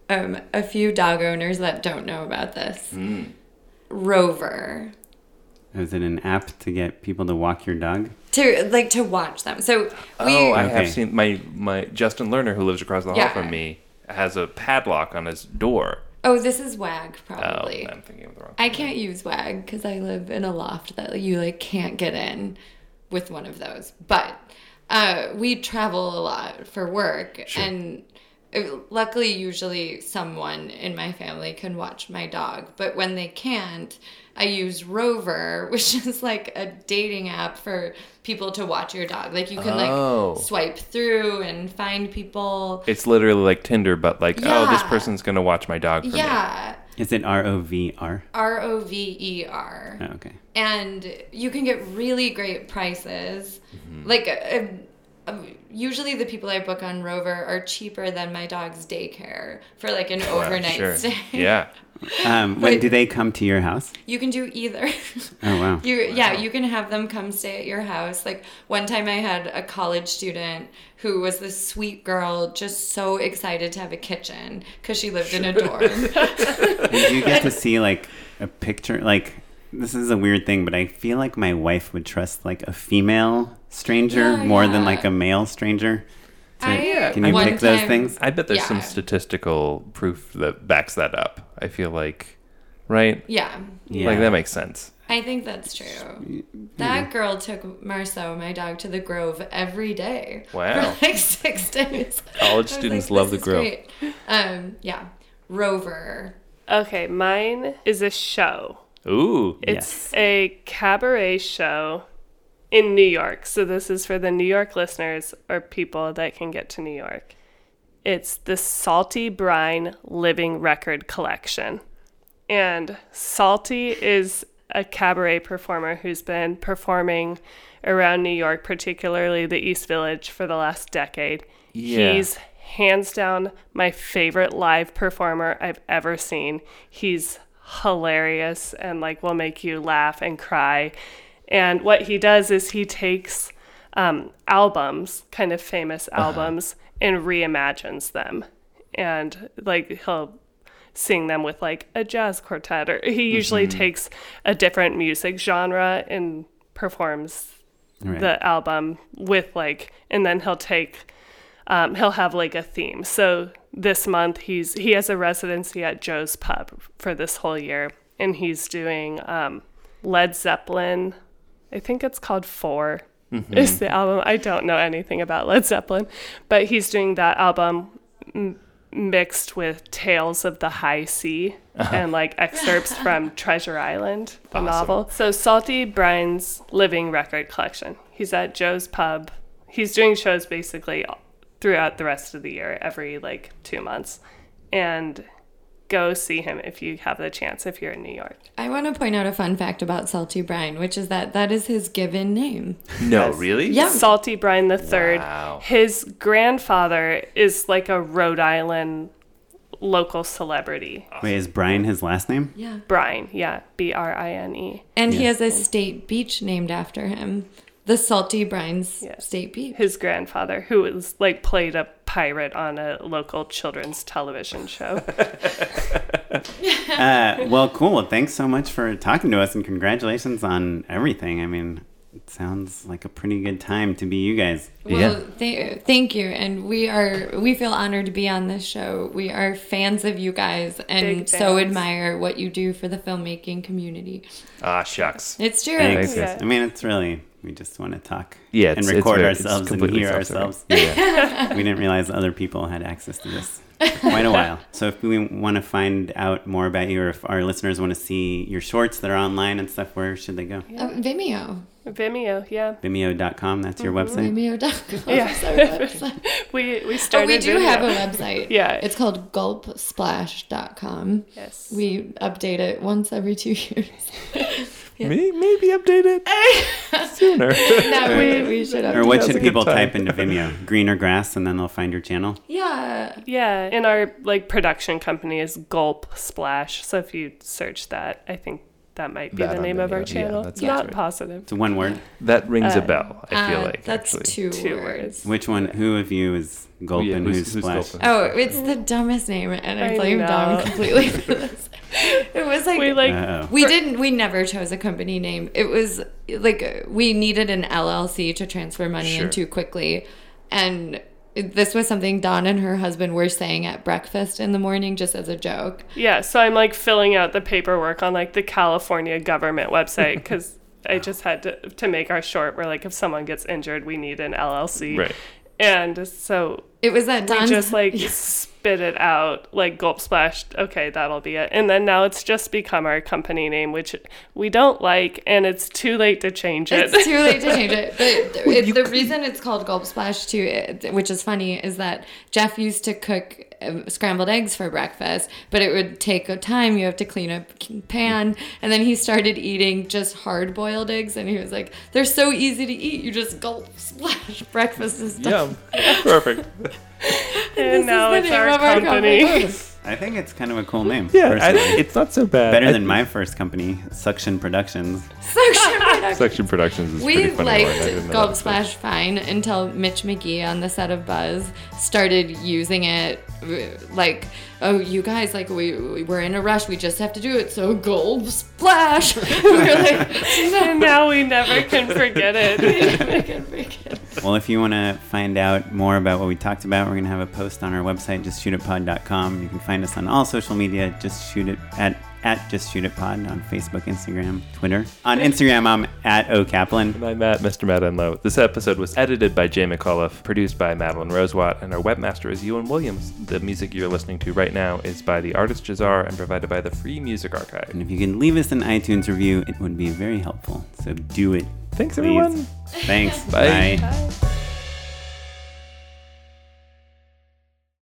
um, a few dog owners that don't know about this. Hmm. Rover. Is it an app to get people to walk your dog? To like to watch them. So we oh, I Okay. have seen my my Justin Lerner who lives across the hall Yeah. from me has a padlock on his door. Oh, this is WAG probably. Oh, probably. I'm thinking of the wrong. I can't use WAG because I live in a loft that you like can't get in with one of those. But uh, we travel a lot for work, and uh, luckily, usually someone in my family can watch my dog. But when they can't, I use Rover, which is like a dating app for people to watch your dog. Like you can Oh. like swipe through and find people. It's literally like Tinder, but like, oh, this person's gonna watch my dog for me. Yeah, Is it R O V R? R O V E R. Oh, okay. and you can get really great prices. Mm-hmm. Like, uh, uh, usually the people I book on Rover are cheaper than my dog's daycare for like an Well, overnight sure. stay. Yeah. Um, when But- do they come to your house? You can do either. Oh wow. You yeah, you can have them come stay at your house. Like one time I had a college student who was this sweet girl just so excited to have a kitchen cuz she lived in a dorm. Did you get to see like a picture? Like this is a weird thing, but I feel like my wife would trust like a female stranger Yeah, more than like a male stranger. So I- can you one pick those things? I bet there's some statistical proof that backs that up. I feel like, right? Yeah. Yeah. Like that makes sense. I think that's true. That girl took Marceau, my dog, to the Grove every day. Wow. For like six days. College students like, love the Grove. great." Um, yeah. Rover. Okay, mine is a show. Ooh. It's a cabaret show in New York. So this is for the New York listeners or people that can get to New York. It's the Salty Brine Living Record Collection. And Salty is a cabaret performer who's been performing around New York, particularly the East Village, for the last decade. Yeah. He's hands down my favorite live performer I've ever seen. He's hilarious and like will make you laugh and cry. And what he does is he takes um, albums, kind of famous albums, and reimagines them. And like he'll sing them with like a jazz quartet, or he usually takes a different music genre and performs Right. the album with like and then he'll take um, he'll have like a theme so this month he's he has a residency at joe's pub for this whole year and he's doing um, led zeppelin i think it's called 4 mm-hmm. is the album. I don't know anything about led zeppelin but he's doing that album m- mixed with tales of the high sea uh-huh. and like excerpts from treasure island the Awesome. novel. So Salty Brine's living record collection. He's at joe's pub. He's doing shows basically throughout the rest of the year every like two months. And go see him if you have the chance if you're in new york I want to point out a fun fact about Salty Brine, which is that that is his given name. No, Yes. really? Yeah. Salty Brine the third Wow. his grandfather is like a rhode island local celebrity Wait, is Brian his last name? Yeah. brian yeah b-r-i-n-e And he has a state beach named after him. The Salty Brines Yes. State Beach. his grandfather, who was like played a pirate on a local children's television show. Uh, well, cool. Thanks so much for talking to us, and congratulations on everything. I mean, it sounds like a pretty good time to be you guys. Well, Yeah. th- thank you, and we are we feel honored to be on this show. We are fans of you guys, and so admire what you do for the filmmaking community. Ah, shucks. It's true. Thanks. Yeah. I mean, it's really we just want to talk Yeah, and it's- it's record very- ourselves and hear self-serving. ourselves. Yeah. we didn't realize other people had access to this for quite a while. So if we want to find out more about you, or if our listeners want to see your shorts that are online and stuff, where should they go? Oh, Vimeo. Vimeo, yeah. Vimeo.com. That's your mm-hmm. website. Vimeo.com. Yeah. website. We we But started. we do Vimeo. have a website. Yeah. It's called gulpsplash.com. Yes. We update it once every two years. May- Maybe update it sooner. no, we, we should Or what should people type into Vimeo? Greener grass, and then they'll find your channel. Yeah. yeah, and our like production company is Gulp Splash. So if you search that, I think that might be That the name the of our video. Yeah, channel. that Not right. positive. It's one word. That rings a Uh, bell. I feel Uh, like that's actually. two, Two words. words. Which one? Who of you is Gulp Yeah, who's- who's, who's Splash? Gulp? Oh, it's the dumbest name, and I I blame Dawn completely for this. It was like We like Uh-oh. we didn't. We never chose a company name. It was like we needed an LLC to transfer money Sure. into quickly, and this was something Dawn and her husband were saying at breakfast in the morning, just as a joke. Yeah, so I'm like filling out the paperwork on like the California government website because I just had to to make our short where like if someone gets injured, we need an LLC. Right. And so It was that we just like spit it out, like gulp splashed. Okay, that'll be it. And then now it's just become our company name, which we don't like, and it's too late to change it. It's too late to change it. But it, the reason it's called Gulp Splash too, which is funny, is that Jeff used to cook um, scrambled eggs for breakfast, but it would take a time. You have to clean a pan, and then he started eating just hard boiled eggs, and he was like, "They're so easy to eat. You just gulp splash. Breakfast is done." Yum. Perfect. and now is the it's name our of our company. company. I think it's kind of a cool name. Yeah, I, it's not so bad. better I than think my first company, Suction Productions. Suction production. Section Productions is We pretty funny. one. I didn't liked know Gulp that. Splash fine until Mitch McGee on the set of Buzz started using it like, oh, you guys, like, we, we we're in a rush. We just have to do it. So gold Splash. we were like, and now we never can forget it. I can make it. Well, if you want to find out more about what we talked about, we're going to have a post on our website, justshootitpod.com. You can find us on all social media, just shoot it at at just shoot it pod on Facebook, Instagram, Twitter. On Instagram, I'm at O Kaplan. And I'm Matt, Mr. Matt Enlow. This episode was edited by Jay McAuliffe, produced by Madeline Rosewatt, and our webmaster is Ewan Williams. The music you're listening to right now is by the artist Jahzzar and provided by the Free Music Archive. And if you can leave us an iTunes review, it would be very helpful. So do it. Thanks, please. everyone. Thanks. Bye. Bye. Bye.